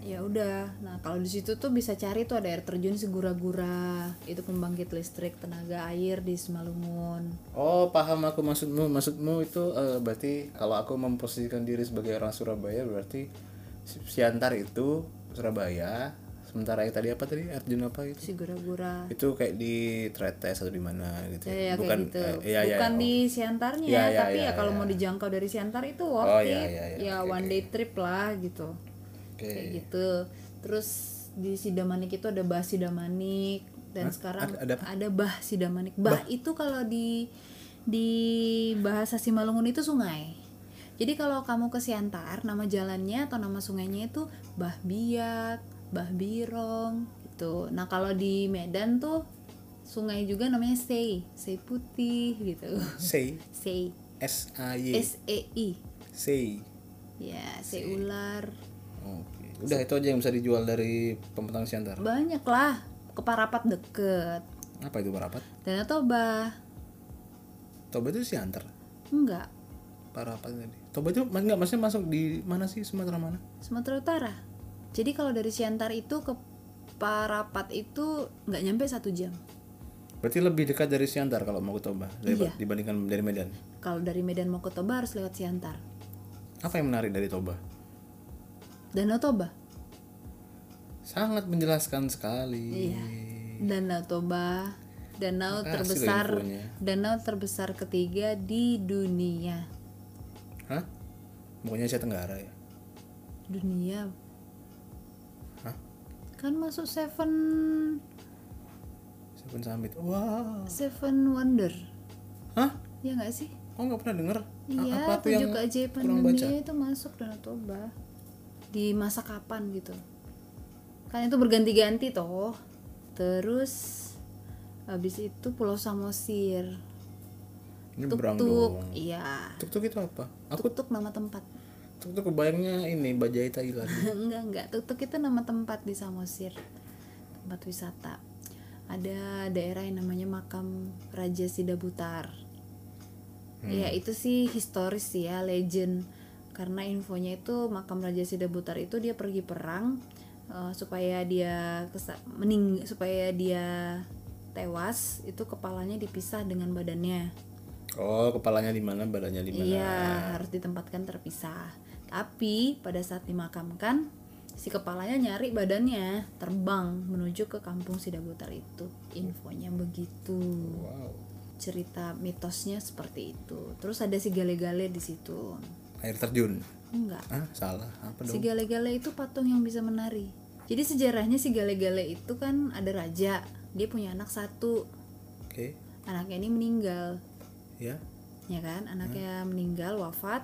Ya udah. Nah kalau di situ tuh bisa cari tuh ada air terjun Segura-gura itu pembangkit listrik tenaga air di Simalungun. Oh paham aku maksudmu. Maksudmu itu eh, berarti kalau aku memposisikan diri sebagai orang Surabaya berarti Si- Siantar itu Surabaya sementara yang tadi apa tadi? Arjun apa itu? Segura-gura itu kayak di Tretes atau di mana gitu. Ya, ya bukan gitu. eh, iya, iya, bukan oh. di Siantarnya Iya, iya, tapi iya, ya kalau iya. mau dijangkau dari Siantar itu worth Oh, it. iya, iya, iya. ya Oke, one day trip lah gitu. Oke. kayak gitu. Terus di Sidamanik itu ada bah Sidamanik dan sekarang Ada- ada apa? bah Sidamanik. Bah, itu kalau di di bahasa Simalungun itu sungai. Jadi kalau kamu ke Siantar nama jalannya atau nama sungainya itu Bah Biak Bah Birong gitu. Nah kalau di Medan tuh sungai juga namanya Sei Sei Putih gitu. Sei? Sei. S A Y? S E I. Sei. Ya Sei. Ular. Oke. Udah itu aja yang bisa dijual dari pemetang Siantar. banyak lah. Ke Parapat deket. Apa itu Parapat? Danau Toba. Toba itu Siantar. enggak. Parapat tadi. Toba itu enggak maksudnya masuk di mana sih? Sumatera mana? Sumatera Utara jadi kalau dari Siantar itu ke Parapat itu nggak nyampe satu jam Berarti lebih dekat dari Siantar kalau mau ke Toba Iya. dibandingkan dari Medan. kalau dari Medan mau ke Toba harus lewat Siantar Apa yang menarik dari Toba? Danau Toba Sangat menjelaskan sekali. Iya. Danau Toba danau Makasih terbesar danau terbesar ketiga di dunia Hah? Pokoknya Asia Tenggara ya. dunia? Kan masuk seven Seven Summit. Wah. seven wonder Hah? ya nggak sih Oh nggak pernah denger? A- Iya, apa yang keajaiban kurang baca? dunia itu masuk Danau Toba di masa kapan gitu. Kan itu berganti-ganti toh. Terus habis itu Pulau Samosir. Tuk-tuk, iya. Tuk-tuk itu apa? Aku Tuk-tuk nama tempat. Tuk-tuk kebayangnya ini Bajai Thailand. enggak, enggak. Tuk-tuk itu nama tempat di Samosir. Tempat wisata. Ada daerah yang namanya makam Raja Sidabutar. Ya itu sih historis sih ya legend karena infonya itu makam Raja Sidabutar itu dia pergi perang eh, supaya dia kesa- mening supaya dia tewas itu kepalanya dipisah dengan badannya Oh, kepalanya di mana, badannya di mana? iya harus ditempatkan terpisah tapi pada saat dimakamkan si kepalanya nyari badannya terbang menuju ke kampung Sidabutar itu. Infonya begitu. Wow. cerita mitosnya seperti itu. Terus ada si gale-gale di situ. Air terjun. enggak. Ah, salah. Apa si dong? gale-gale itu patung yang bisa menari. Jadi sejarahnya si gale-gale itu kan ada raja. Dia punya anak satu. Oke. anaknya ini meninggal. Ya. ya kan? Anaknya meninggal wafat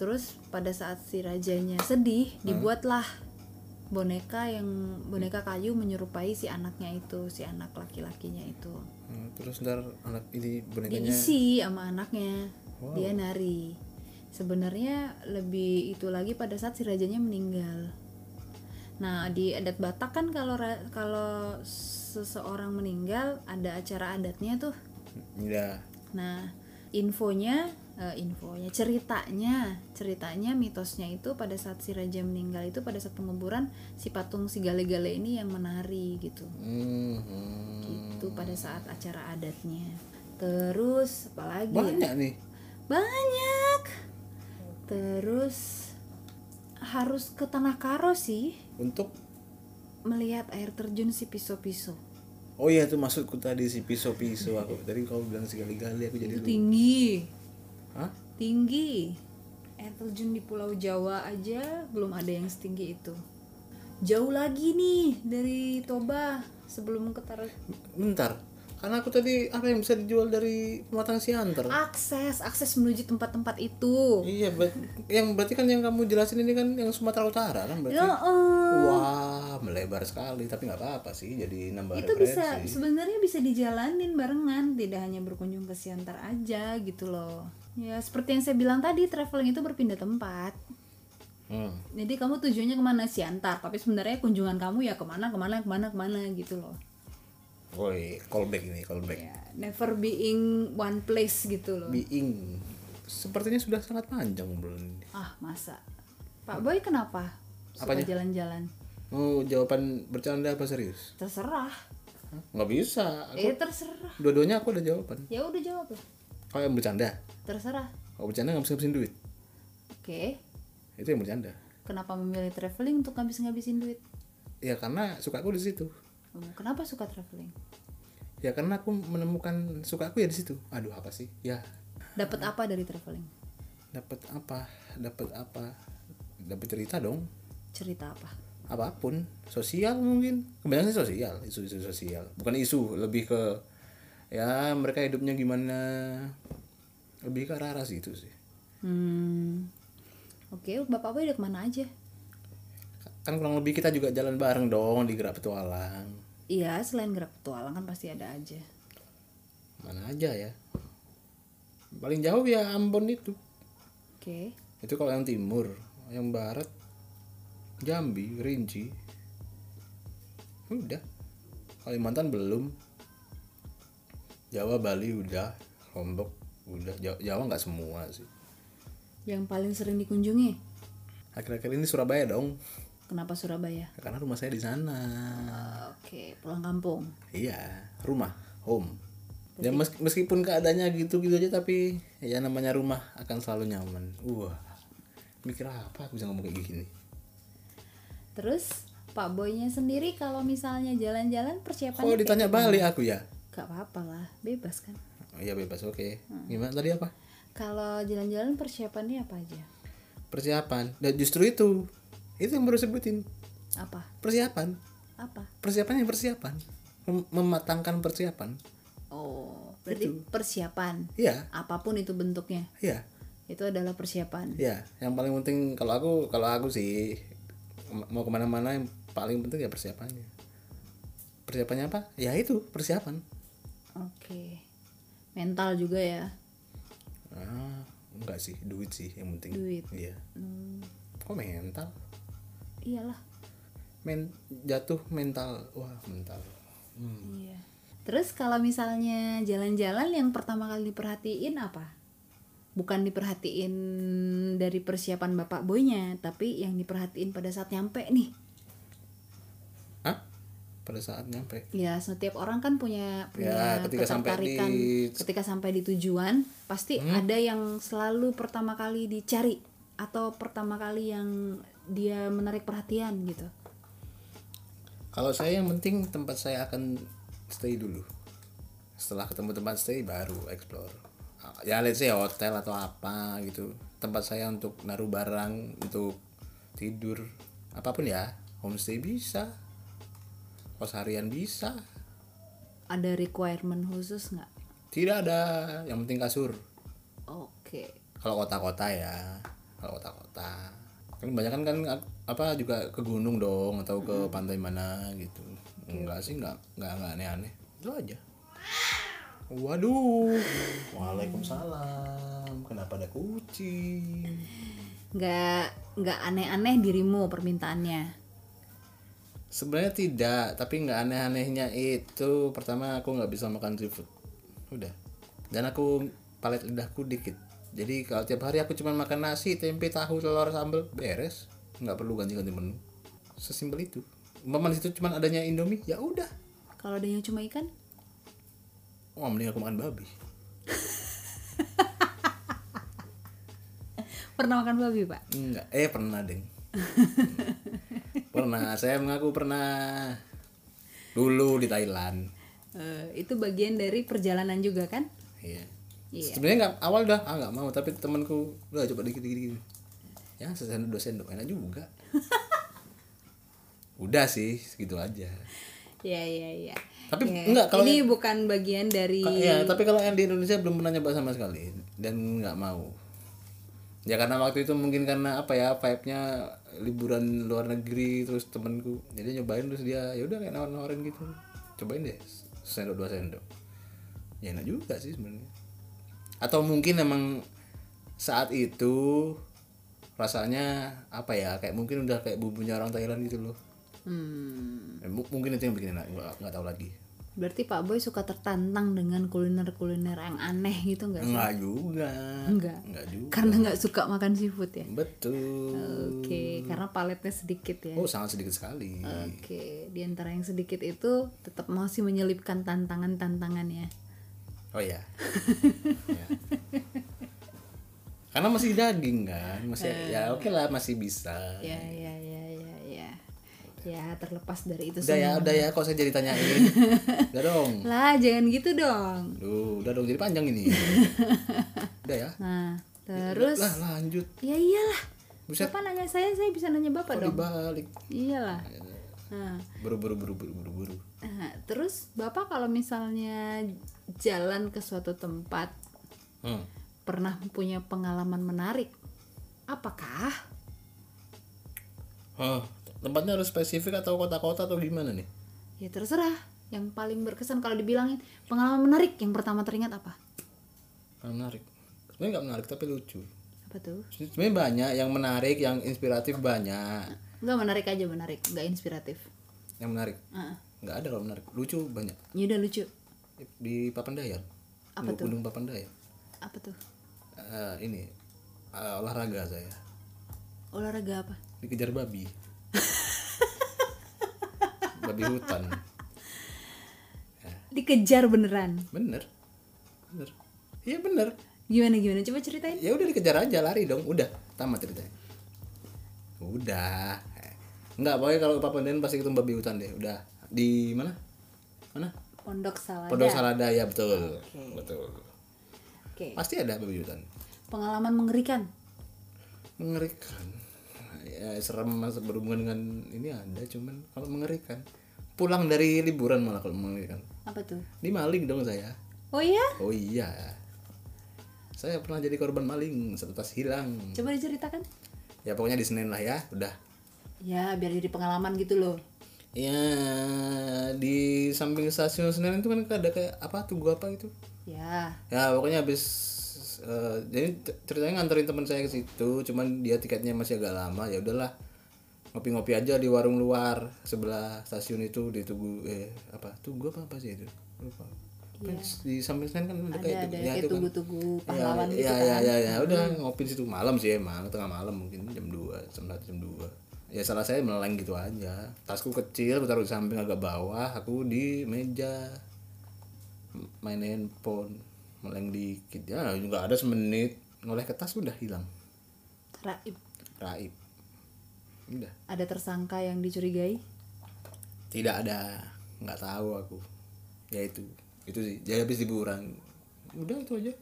terus pada saat si rajanya sedih dibuatlah boneka yang boneka kayu menyerupai si anaknya itu si anak laki-lakinya itu. Hmm, terus ntar anak ini bonekanya diisi sama anaknya. Wow. dia nari. Sebenarnya lebih itu lagi pada saat si rajanya meninggal. Nah di adat Batak kan kalau kalau seseorang meninggal ada acara adatnya tuh. Ya. nah infonya eh, infonya. Ceritanya ceritanya mitosnya itu pada saat si raja meninggal itu pada saat penguburan si patung si gale-gale ini yang menari gitu. Hmm, hmm. gitu pada saat acara adatnya. Terus apalagi ya? Banyak nih. banyak. Terus harus ke tanah karo sih. Untuk? Melihat air terjun si piso-piso Oh iya itu maksudku tadi si piso-piso aku. Tadi kau bilang sekali-kali aku jadi itu tinggi Hah? tinggi air terjun di Pulau Jawa aja belum ada yang setinggi itu jauh lagi nih dari Toba sebelum ke Tar- Bentar. Karena aku tadi apa yang bisa dijual dari pematang siantar? akses akses menuju tempat-tempat itu Iya, ber- yang berarti kan yang kamu jelasin ini kan yang Sumatera Utara kan berarti. Ya, eh, Wah, melebar sekali, tapi nggak apa-apa sih, jadi nambah itu bisa referensi. sebenarnya bisa dijalanin barengan tidak hanya berkunjung ke Siantar aja gitu loh ya seperti yang saya bilang tadi traveling itu berpindah tempat Hmm. jadi kamu tujuannya ke mana Siantar tapi sebenarnya kunjungan kamu ya ke mana ke mana ke mana ke mana gitu loh Woi, callback ini, callback. ya never being one place gitu loh Being. Sepertinya sudah sangat panjang belum ah masa Pak Boy kenapa suka Apanya? jalan-jalan Mau jawaban bercanda apa serius? terserah Hah? Nggak bisa. Aku, eh terserah dua-duanya aku ada jawaban. ya udah jawab lah Kalau yang bercanda, terserah kalau bercanda nggak bisa ngabisin duit. oke Itu yang bercanda. kenapa memilih traveling untuk ngabis-ngabisin duit Ya karena suka aku di situ. Oh, kenapa suka traveling Ya karena aku menemukan suka aku ya di situ. Aduh apa sih? Ya dapat apa dari traveling dapat apa? Dapat apa? Dapat cerita dong. cerita apa Apa pun, sosial mungkin. Kebanyakan sosial, isu-isu sosial. Bukan isu, lebih ke ya mereka hidupnya gimana. Lebih ke arah-arah situ sih. hmm oke bapak boy udah ke mana aja Kan kurang lebih kita juga jalan bareng dong di Gerak Petualang. iya selain gerak petualang kan pasti ada aja Mana aja ya. Paling jauh ya Ambon itu. oke Itu kalau yang timur, yang barat Jambi, Rinci. Udah. Kalimantan belum. Jawa, Bali udah, Lombok udah. Jawa, Jawa nggak semua sih. yang paling sering dikunjungi Akhir-akhir ini Surabaya dong. Kenapa Surabaya Karena rumah saya di sana. oke pulang kampung Iya, rumah, home. Ya mes- meskipun keadaannya gitu-gitu aja tapi ya namanya rumah akan selalu nyaman. Wah. Mikir apa aku bisa ngomong kayak gini? terus pak boynya sendiri kalau misalnya jalan-jalan persiapan Kok ditanya balik aku ya? gak apa-apa lah bebas kan Oh, iya bebas, oke. Gimana tadi apa? kalau jalan-jalan persiapannya apa aja Persiapan. Dan justru itu. Itu yang baru sebutin. apa Persiapan. apa Persiapan yang persiapan. Mem- mematangkan persiapan. oh berarti persiapan Iya, apa pun itu bentuknya iya. itu adalah persiapan Iya, yang paling penting kalau aku kalau aku sih mau ke mana-mana yang paling penting ya persiapannya. Persiapannya apa? Ya itu persiapan. oke mental juga ya Ah, enggak sih, duit sih yang penting. Duit. Iya. Hmm, Kok mental? Iyalah Men jatuh mental. Wah, mental. Hmm. iya terus kalau misalnya jalan-jalan yang pertama kali diperhatiin apa bukan diperhatiin dari persiapan bapak boynya tapi yang diperhatiin pada saat nyampe nih Hah? Pada saat nyampe. ya setiap orang kan punya punya Ya, ketika sampai di- Hmm? ketika sampai di tujuan pasti ada yang selalu pertama kali dicari atau pertama kali yang dia menarik perhatian gitu Kalau saya yang penting tempat saya akan stay dulu. Setelah ketemu tempat stay baru explore. Ya let's say hotel atau apa gitu. Tempat saya untuk naruh barang, untuk tidur, apa pun ya. Homestay bisa. Kos harian bisa. ada requirement khusus nggak Tidak ada, yang penting kasur. oke Kalau kota-kota ya. Kalau kota-kota. Kan banyak kan kan apa juga ke gunung dong atau ke pantai mana gitu. Enggak sih, enggak enggak enggak aneh-aneh. Itu aja. Waduh. Waalaikumsalam. Kenapa ada kucing? nggak nggak aneh-aneh dirimu permintaannya Sebenarnya tidak, tapi nggak aneh-anehnya itu pertama aku nggak bisa makan seafood. Udah. Dan aku palet lidahku dikit. Jadi kalau tiap hari aku cuma makan nasi, tempe, tahu, telur, sambal, beres. Nggak perlu ganti-ganti menu. Sesimpel itu. Umpama di situ cuma adanya Indomie, ya udah. kalau ada yang cuma ikan Wah, mending aku makan babi. pernah makan babi pak Enggak, eh pernah, Deng. pernah, saya mengaku pernah dulu di Thailand. Eh, itu bagian dari perjalanan juga kan Iya. Iya. Sebenarnya nggak awal dah, ah nggak mau, tapi temanku udah coba dikit dikit dikit. Ya sesendok dua sendok enak juga. udah sih, segitu aja. ya ya ya Tapi Ya, enggak, kalau- ini bukan bagian dari Ya, tapi kalau yang di Indonesia belum pernah nyoba sama sekali dan nggak mau. Ya karena waktu itu mungkin karena apa ya vibe-nya liburan luar negeri terus temanku jadi nyobain terus dia ya udah kayak nawar-nawarin gitu cobain deh sendok dua sendok ya enak juga sih sebenarnya atau mungkin emang saat itu rasanya apa ya kayak mungkin udah kayak bumbunya orang Thailand gitu loh hmm, mu- mungkin itu yang bikin enak nggak nggak tahu lagi berarti Pak Boy suka tertantang dengan kuliner-kuliner yang aneh gitu nggak sih Enggak juga. Enggak. Enggak juga. karena nggak suka makan seafood ya Betul. oke karena paletnya sedikit ya Oh, sangat sedikit sekali. Oke, di antara yang sedikit itu tetap masih menyelipkan tantangan-tantangan ya. Oh ya. Ya. Karena masih daging kan, masih ya oke lah masih bisa. Ya, ya, ya, ya, ya. Ya, terlepas dari itu Udah ya, semua. udah ya, kok saya jadi tanyain. udah dong. Lah, jangan gitu dong. Duh, udah dong jadi panjang ini. udah ya. Nah, terus Lah, lanjut. ya iyalah. Buset. Bapak nanya saya, saya bisa nanya Bapak Kok dong. dibalik. Iyalah. Nah, Buru buru buru buru buru buru. nah, terus Bapak kalau misalnya jalan ke suatu tempat Hmm. pernah punya pengalaman menarik, apakah? Hah, tempatnya harus spesifik atau kota-kota atau gimana nih? Ya terserah. Yang paling berkesan kalau dibilangin pengalaman menarik yang pertama teringat apa? Menarik. Sebenarnya nggak menarik tapi lucu. Apa tuh? Sebenarnya banyak yang menarik, yang inspiratif banyak. Enggak menarik aja menarik, enggak inspiratif. Yang menarik Heeh. nggak ada kalau menarik. Lucu banyak. Ya udah lucu. Di Papandayan. Apa tuh? Gunung Papandayan. Apa tuh? Eh, ini eh, olahraga saya. Olahraga apa? Dikejar babi. babi hutan. Dikejar beneran. Bener. Bener. Iya bener. Gimana gimana? Coba ceritain. Ya udah dikejar aja lari dong. Udah, tamat ceritanya. Udah. Enggak, pokoknya kalau Papandayan pasti ketemu babi hutan deh. Udah. Di mana? Mana? Pondok Salada. Pondok Salada ya betul. Oke. Betul. Oke. Pasti ada babi hutan. Pengalaman mengerikan. Mengerikan. Ya serem mas berhubungan dengan ini ada cuman kalau mengerikan pulang dari liburan malah kalau mengerikan. Apa tuh? Ini maling dong saya. Oh iya? Oh iya. Saya pernah jadi korban maling serta hilang. Coba diceritakan. Ya pokoknya di Senin lah ya, udah. Ya, biar jadi pengalaman gitu loh. Ya di samping stasiun Senen itu kan ada kayak apa tuh gua apa itu? Ya. Ya pokoknya habis eh, jadi ceritanya nganterin teman saya ke situ, cuman dia tiketnya masih agak lama, ya udahlah ngopi-ngopi aja di warung luar sebelah stasiun itu di Tugu eh apa Tugu apa apa sih itu? Lupa. Kan di samping Senen kan ada, Ada kayak ada ya, kayak itu kan. Ya, pahlawan gitu ya, kan. ya, ya, ya, udah ngopi di situ malam sih emang tengah malam mungkin jam 2 jam 1 jam 2 ya salah saya meleng gitu aja. Tasku kecil aku taruh di samping agak bawah aku di meja. Main handphone meleng dikit. Ya juga ada semenit. Ngoleh ke tas udah hilang. Raib. raib. Udah. Ada tersangka yang dicurigai? tidak ada. Nggak tahu aku. Ya itu. Itu sih. Jadi habis liburan. Udah itu aja.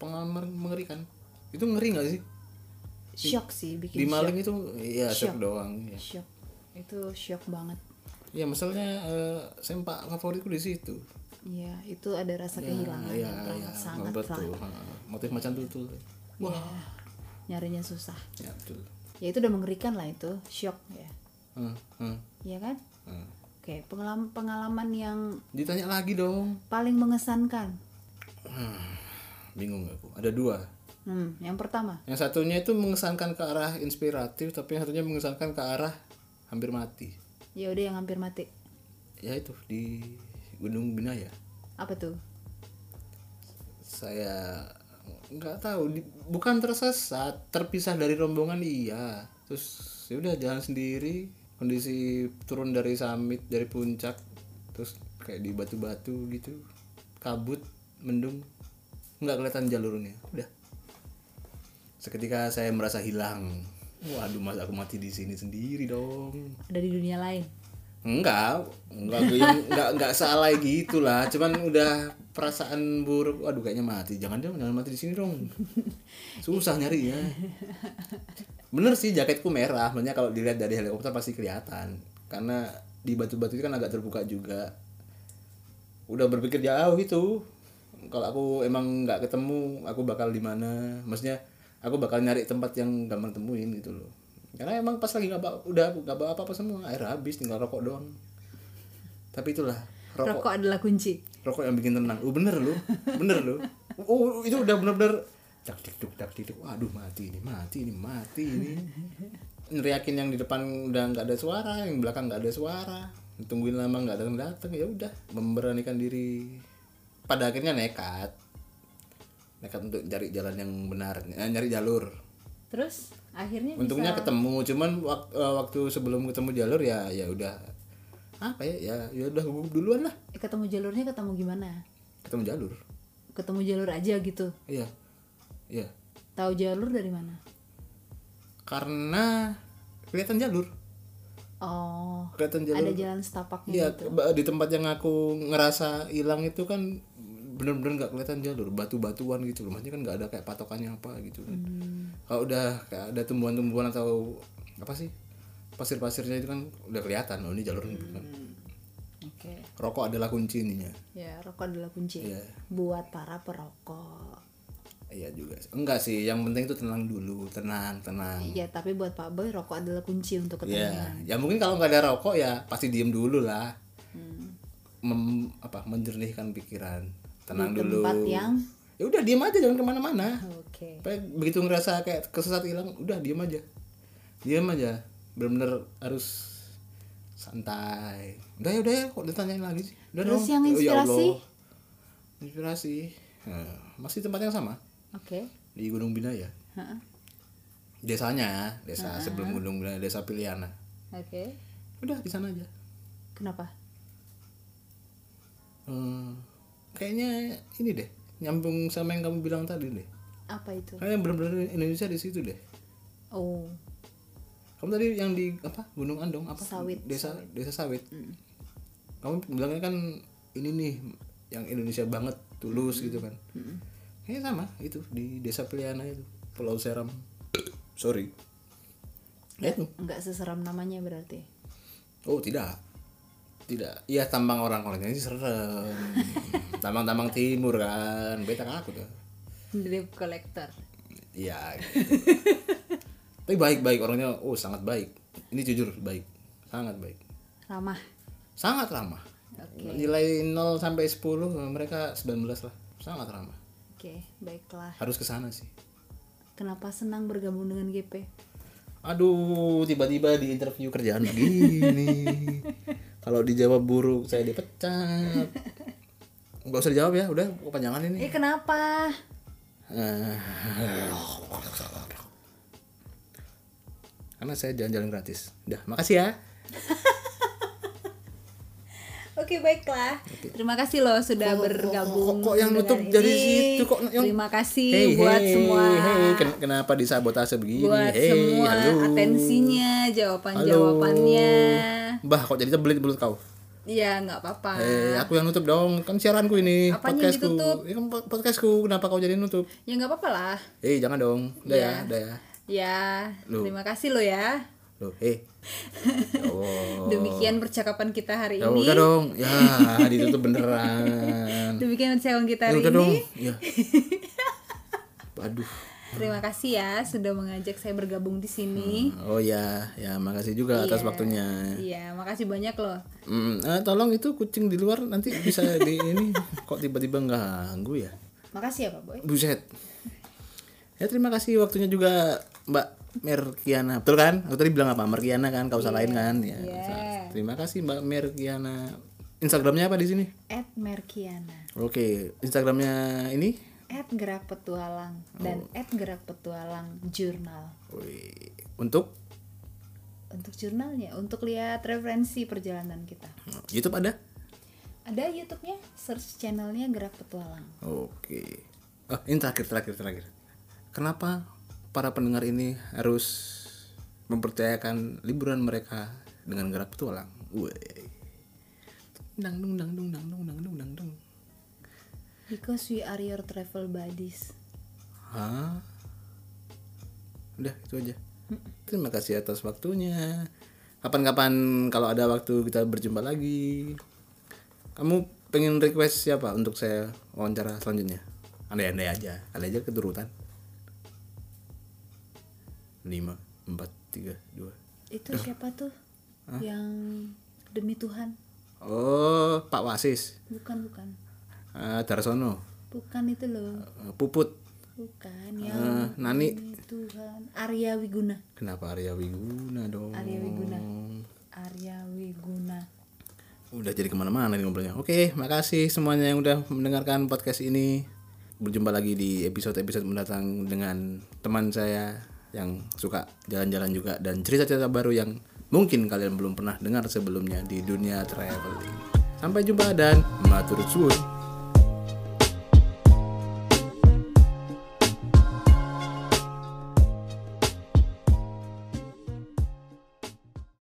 Pengalaman mengerikan. Itu ngeri nggak sih Shock sih bikin di shock. maling itu ya shock Shock. doang ya, Shock. Itu shock banget. ya masalahnya eh, sempak favoritku di situ Iya, itu ada rasa kehilangan ya, yang ya, sangat betul motif macan tutul Iya. Nyarinya susah. ya betul Ya itu udah mengerikan lah itu, shock ya. Hmm, hmm, Iya kan? hmm. Oke, pengalaman pengalaman yang ditanya lagi dong paling mengesankan. bingung aku ada dua Hmm, yang pertama. yang satunya itu mengesankan ke arah inspiratif tapi yang satunya mengesankan ke arah hampir mati Ya udah yang hampir mati. ya itu di Gunung Binaya Apa tuh? saya nggak tahu di- bukan tersesat terpisah dari rombongan iya terus ya udah jalan sendiri kondisi turun dari summit dari puncak terus kayak di batu-batu gitu kabut mendung nggak kelihatan jalurnya udah seketika saya merasa hilang waduh mas aku mati di sini sendiri dong Ada di dunia lain. Enggak, enggak yang enggak enggak salah gitu lah. Cuman udah perasaan buruk. Waduh kayaknya mati. Jangan dong, jangan mati di sini dong. Susah nyari ya. Bener sih jaketku merah. Maksudnya kalau dilihat dari helikopter pasti kelihatan. Karena di batu-batu itu kan agak terbuka juga udah berpikir jauh itu kalau aku emang nggak ketemu aku bakal di mana maksudnya aku bakal nyari tempat yang gampang temuin gitu loh. Karena emang pas lagi nggak udah nggak bawa apa-apa semua air habis tinggal rokok doang. Tapi itulah rokok. Rokok adalah kunci. rokok yang bikin tenang. Oh bener lu bener lu. Oh itu udah bener-bener dak dikduk dak dikduk waduh mati ini mati ini mati ini. Neriakin yang di depan udah nggak ada suara yang belakang nggak ada suara. Tungguin lama nggak datang datang ya udah memberanikan diri. Pada akhirnya nekat nekat untuk cari jalan yang benar eh, nyari jalur Terus akhirnya untungnya bisa ketemu cuman waktu, waktu sebelum ketemu jalur ya ya udah apa ya ya ya udah gugup duluan lah eh, ketemu jalurnya ketemu gimana? ketemu jalur Ketemu jalur aja gitu. iya iya Tahu jalur dari mana? karena kelihatan jalur Oh, kelihatan jalur ada jalan setapaknya Iya, gitu. di tempat yang aku ngerasa hilang itu kan bener-bener nggak kelihatan jalur batu-batuan gitu loh maksudnya kan nggak ada kayak patokannya apa gitu kan Hmm. kalau udah kayak ada tumbuhan-tumbuhan atau apa sih pasir-pasirnya itu kan udah kelihatan oh ini jalur bukan Hmm. Oke. rokok adalah kunci ininya Ya, rokok adalah kunci. Iya. Buat para perokok. iya juga sih. enggak sih yang penting itu tenang dulu tenang tenang Iya, tapi buat Pak Boy rokok adalah kunci untuk ya ketenangan. ya mungkin kalau nggak ada rokok ya pasti diem dulu lah Hmm. Mem, apa menjernihkan pikiran tenang Di dulu tempat yang ya udah diem aja jangan ke mana-mana Oke. Sampai begitu ngerasa kayak kesesat hilang udah diem aja diem aja bener-bener harus santai udah ya udah ya kok ditanyain lagi sih udah Terus dong. yang Oh, ya inspirasi? Allah. inspirasi Nah, masih tempat yang sama Oke. di Gunung Binaya Ha-ha. desanya desa sebelum Gunung Binaya desa Piliana Oke. udah di sana aja Kenapa? Hmm, kayaknya ini deh nyambung sama yang kamu bilang tadi deh. Apa itu? kayaknya bener-bener Indonesia di situ deh. Oh, kamu tadi yang di apa Gunung Andong apa? Sawit, desa desa sawit. Kamu bilangnya kan ini nih yang Indonesia banget tulus gitu kan. Kayaknya sama itu di desa Peliana itu Pulau Seram. Sorry. Ya itu nggak seseram namanya berarti. oh tidak tidak iya tambang orang-orangnya sih serem tambang-tambang timur kan beta kan aku tuh Drip collector. iya gitu. tapi baik-baik orangnya oh sangat baik ini jujur baik sangat baik Ramah. sangat ramah Oke. nilai 0 sampai 10 mereka 19 lah sangat ramah Oke, baiklah. harus ke sana sih Kenapa senang bergabung dengan GP? aduh tiba-tiba di interview kerjaan begini kalau dijawab buruk saya dipecat. Nggak usah dijawab ya udah kepanjangan ini. Eh, kenapa? Eh, karena saya jalan-jalan gratis. Udah makasih ya Oke, baiklah. Terima kasih loh sudah bergabung. kok, kok yang nutup dari ini. situ kok yang Terima kasih Hey, buat hey, semua hey, ken- kenapa disabotase begini buat hey semua halo atensinya, jawaban-jawabannya. bah kok jadi tebelit mulut kau Iya, nggak apa-apa. Eh, aku yang nutup dong. Kan siaranku ini, Apanya podcastku. ditutup? Ini kan po- podcastku. Kenapa kau jadi nutup? Ya nggak apa-apa lah. Eh, jangan dong. Udah Iya. ya, udah ya. Ya, Loh. terima kasih lo ya. Loh, eh. Ya Allah. Demikian percakapan kita hari Ya ini. udah dong. Ya, ditutup beneran. Demikian percakapan kita Ya hari dong. ini. Ya. Aduh. Terima kasih ya sudah mengajak saya bergabung di sini. Oh ya, ya makasih juga atas waktunya. Iya, makasih banyak loh. Hmm, eh, tolong itu kucing di luar nanti bisa di ini kok tiba-tiba ganggu ya? Makasih ya Pak Boy. Buset. Ya terima kasih waktunya juga Mbak Merkiana. Betul kan? Aku tadi bilang apa? Merkiana kan? Kau salahin kan? Ya. Iya. Terima kasih Mbak Merkiana. Instagramnya apa di sini? At Merkiana. Oke, Instagramnya ini. At Gerak Petualang dan Oh. at Gerak Petualang Jurnal. Wih, Untuk Untuk jurnalnya, untuk lihat referensi perjalanan kita. YouTube ada? Ada YouTube-nya, search channelnya Gerak Petualang. Oke. Oh, ini terakhir, terakhir, terakhir. Kenapa para pendengar ini harus mempercayakan liburan mereka dengan gerak petualang? Wih. Dang dung dang dung dang dung dang dung dang dung. Because we are your travel buddies. Hah? Udah itu aja. Terima kasih atas waktunya. kapan-kapan kalau ada waktu kita berjumpa lagi kamu pengen request siapa untuk saya wawancara selanjutnya andai-andai aja andai aja keturutan lima empat tiga dua. Itu siapa tuh? Yang demi Tuhan? Oh Pak Wasis. Bukan bukan. Ah, Darsono. Bukan itu loh. Ah, Puput. Bukan yang Nani. demi Tuhan. Arya Wiguna. Kenapa Arya Wiguna dong? Arya Wiguna. Arya Wiguna. Udah jadi ke mana-mana nih ngobrolnya. Oke makasih semuanya yang udah mendengarkan podcast ini. Berjumpa lagi di episode-episode mendatang dengan teman saya yang suka jalan-jalan juga. Dan cerita-cerita baru yang mungkin kalian belum pernah dengar sebelumnya di dunia traveling. Sampai jumpa dan matur suwun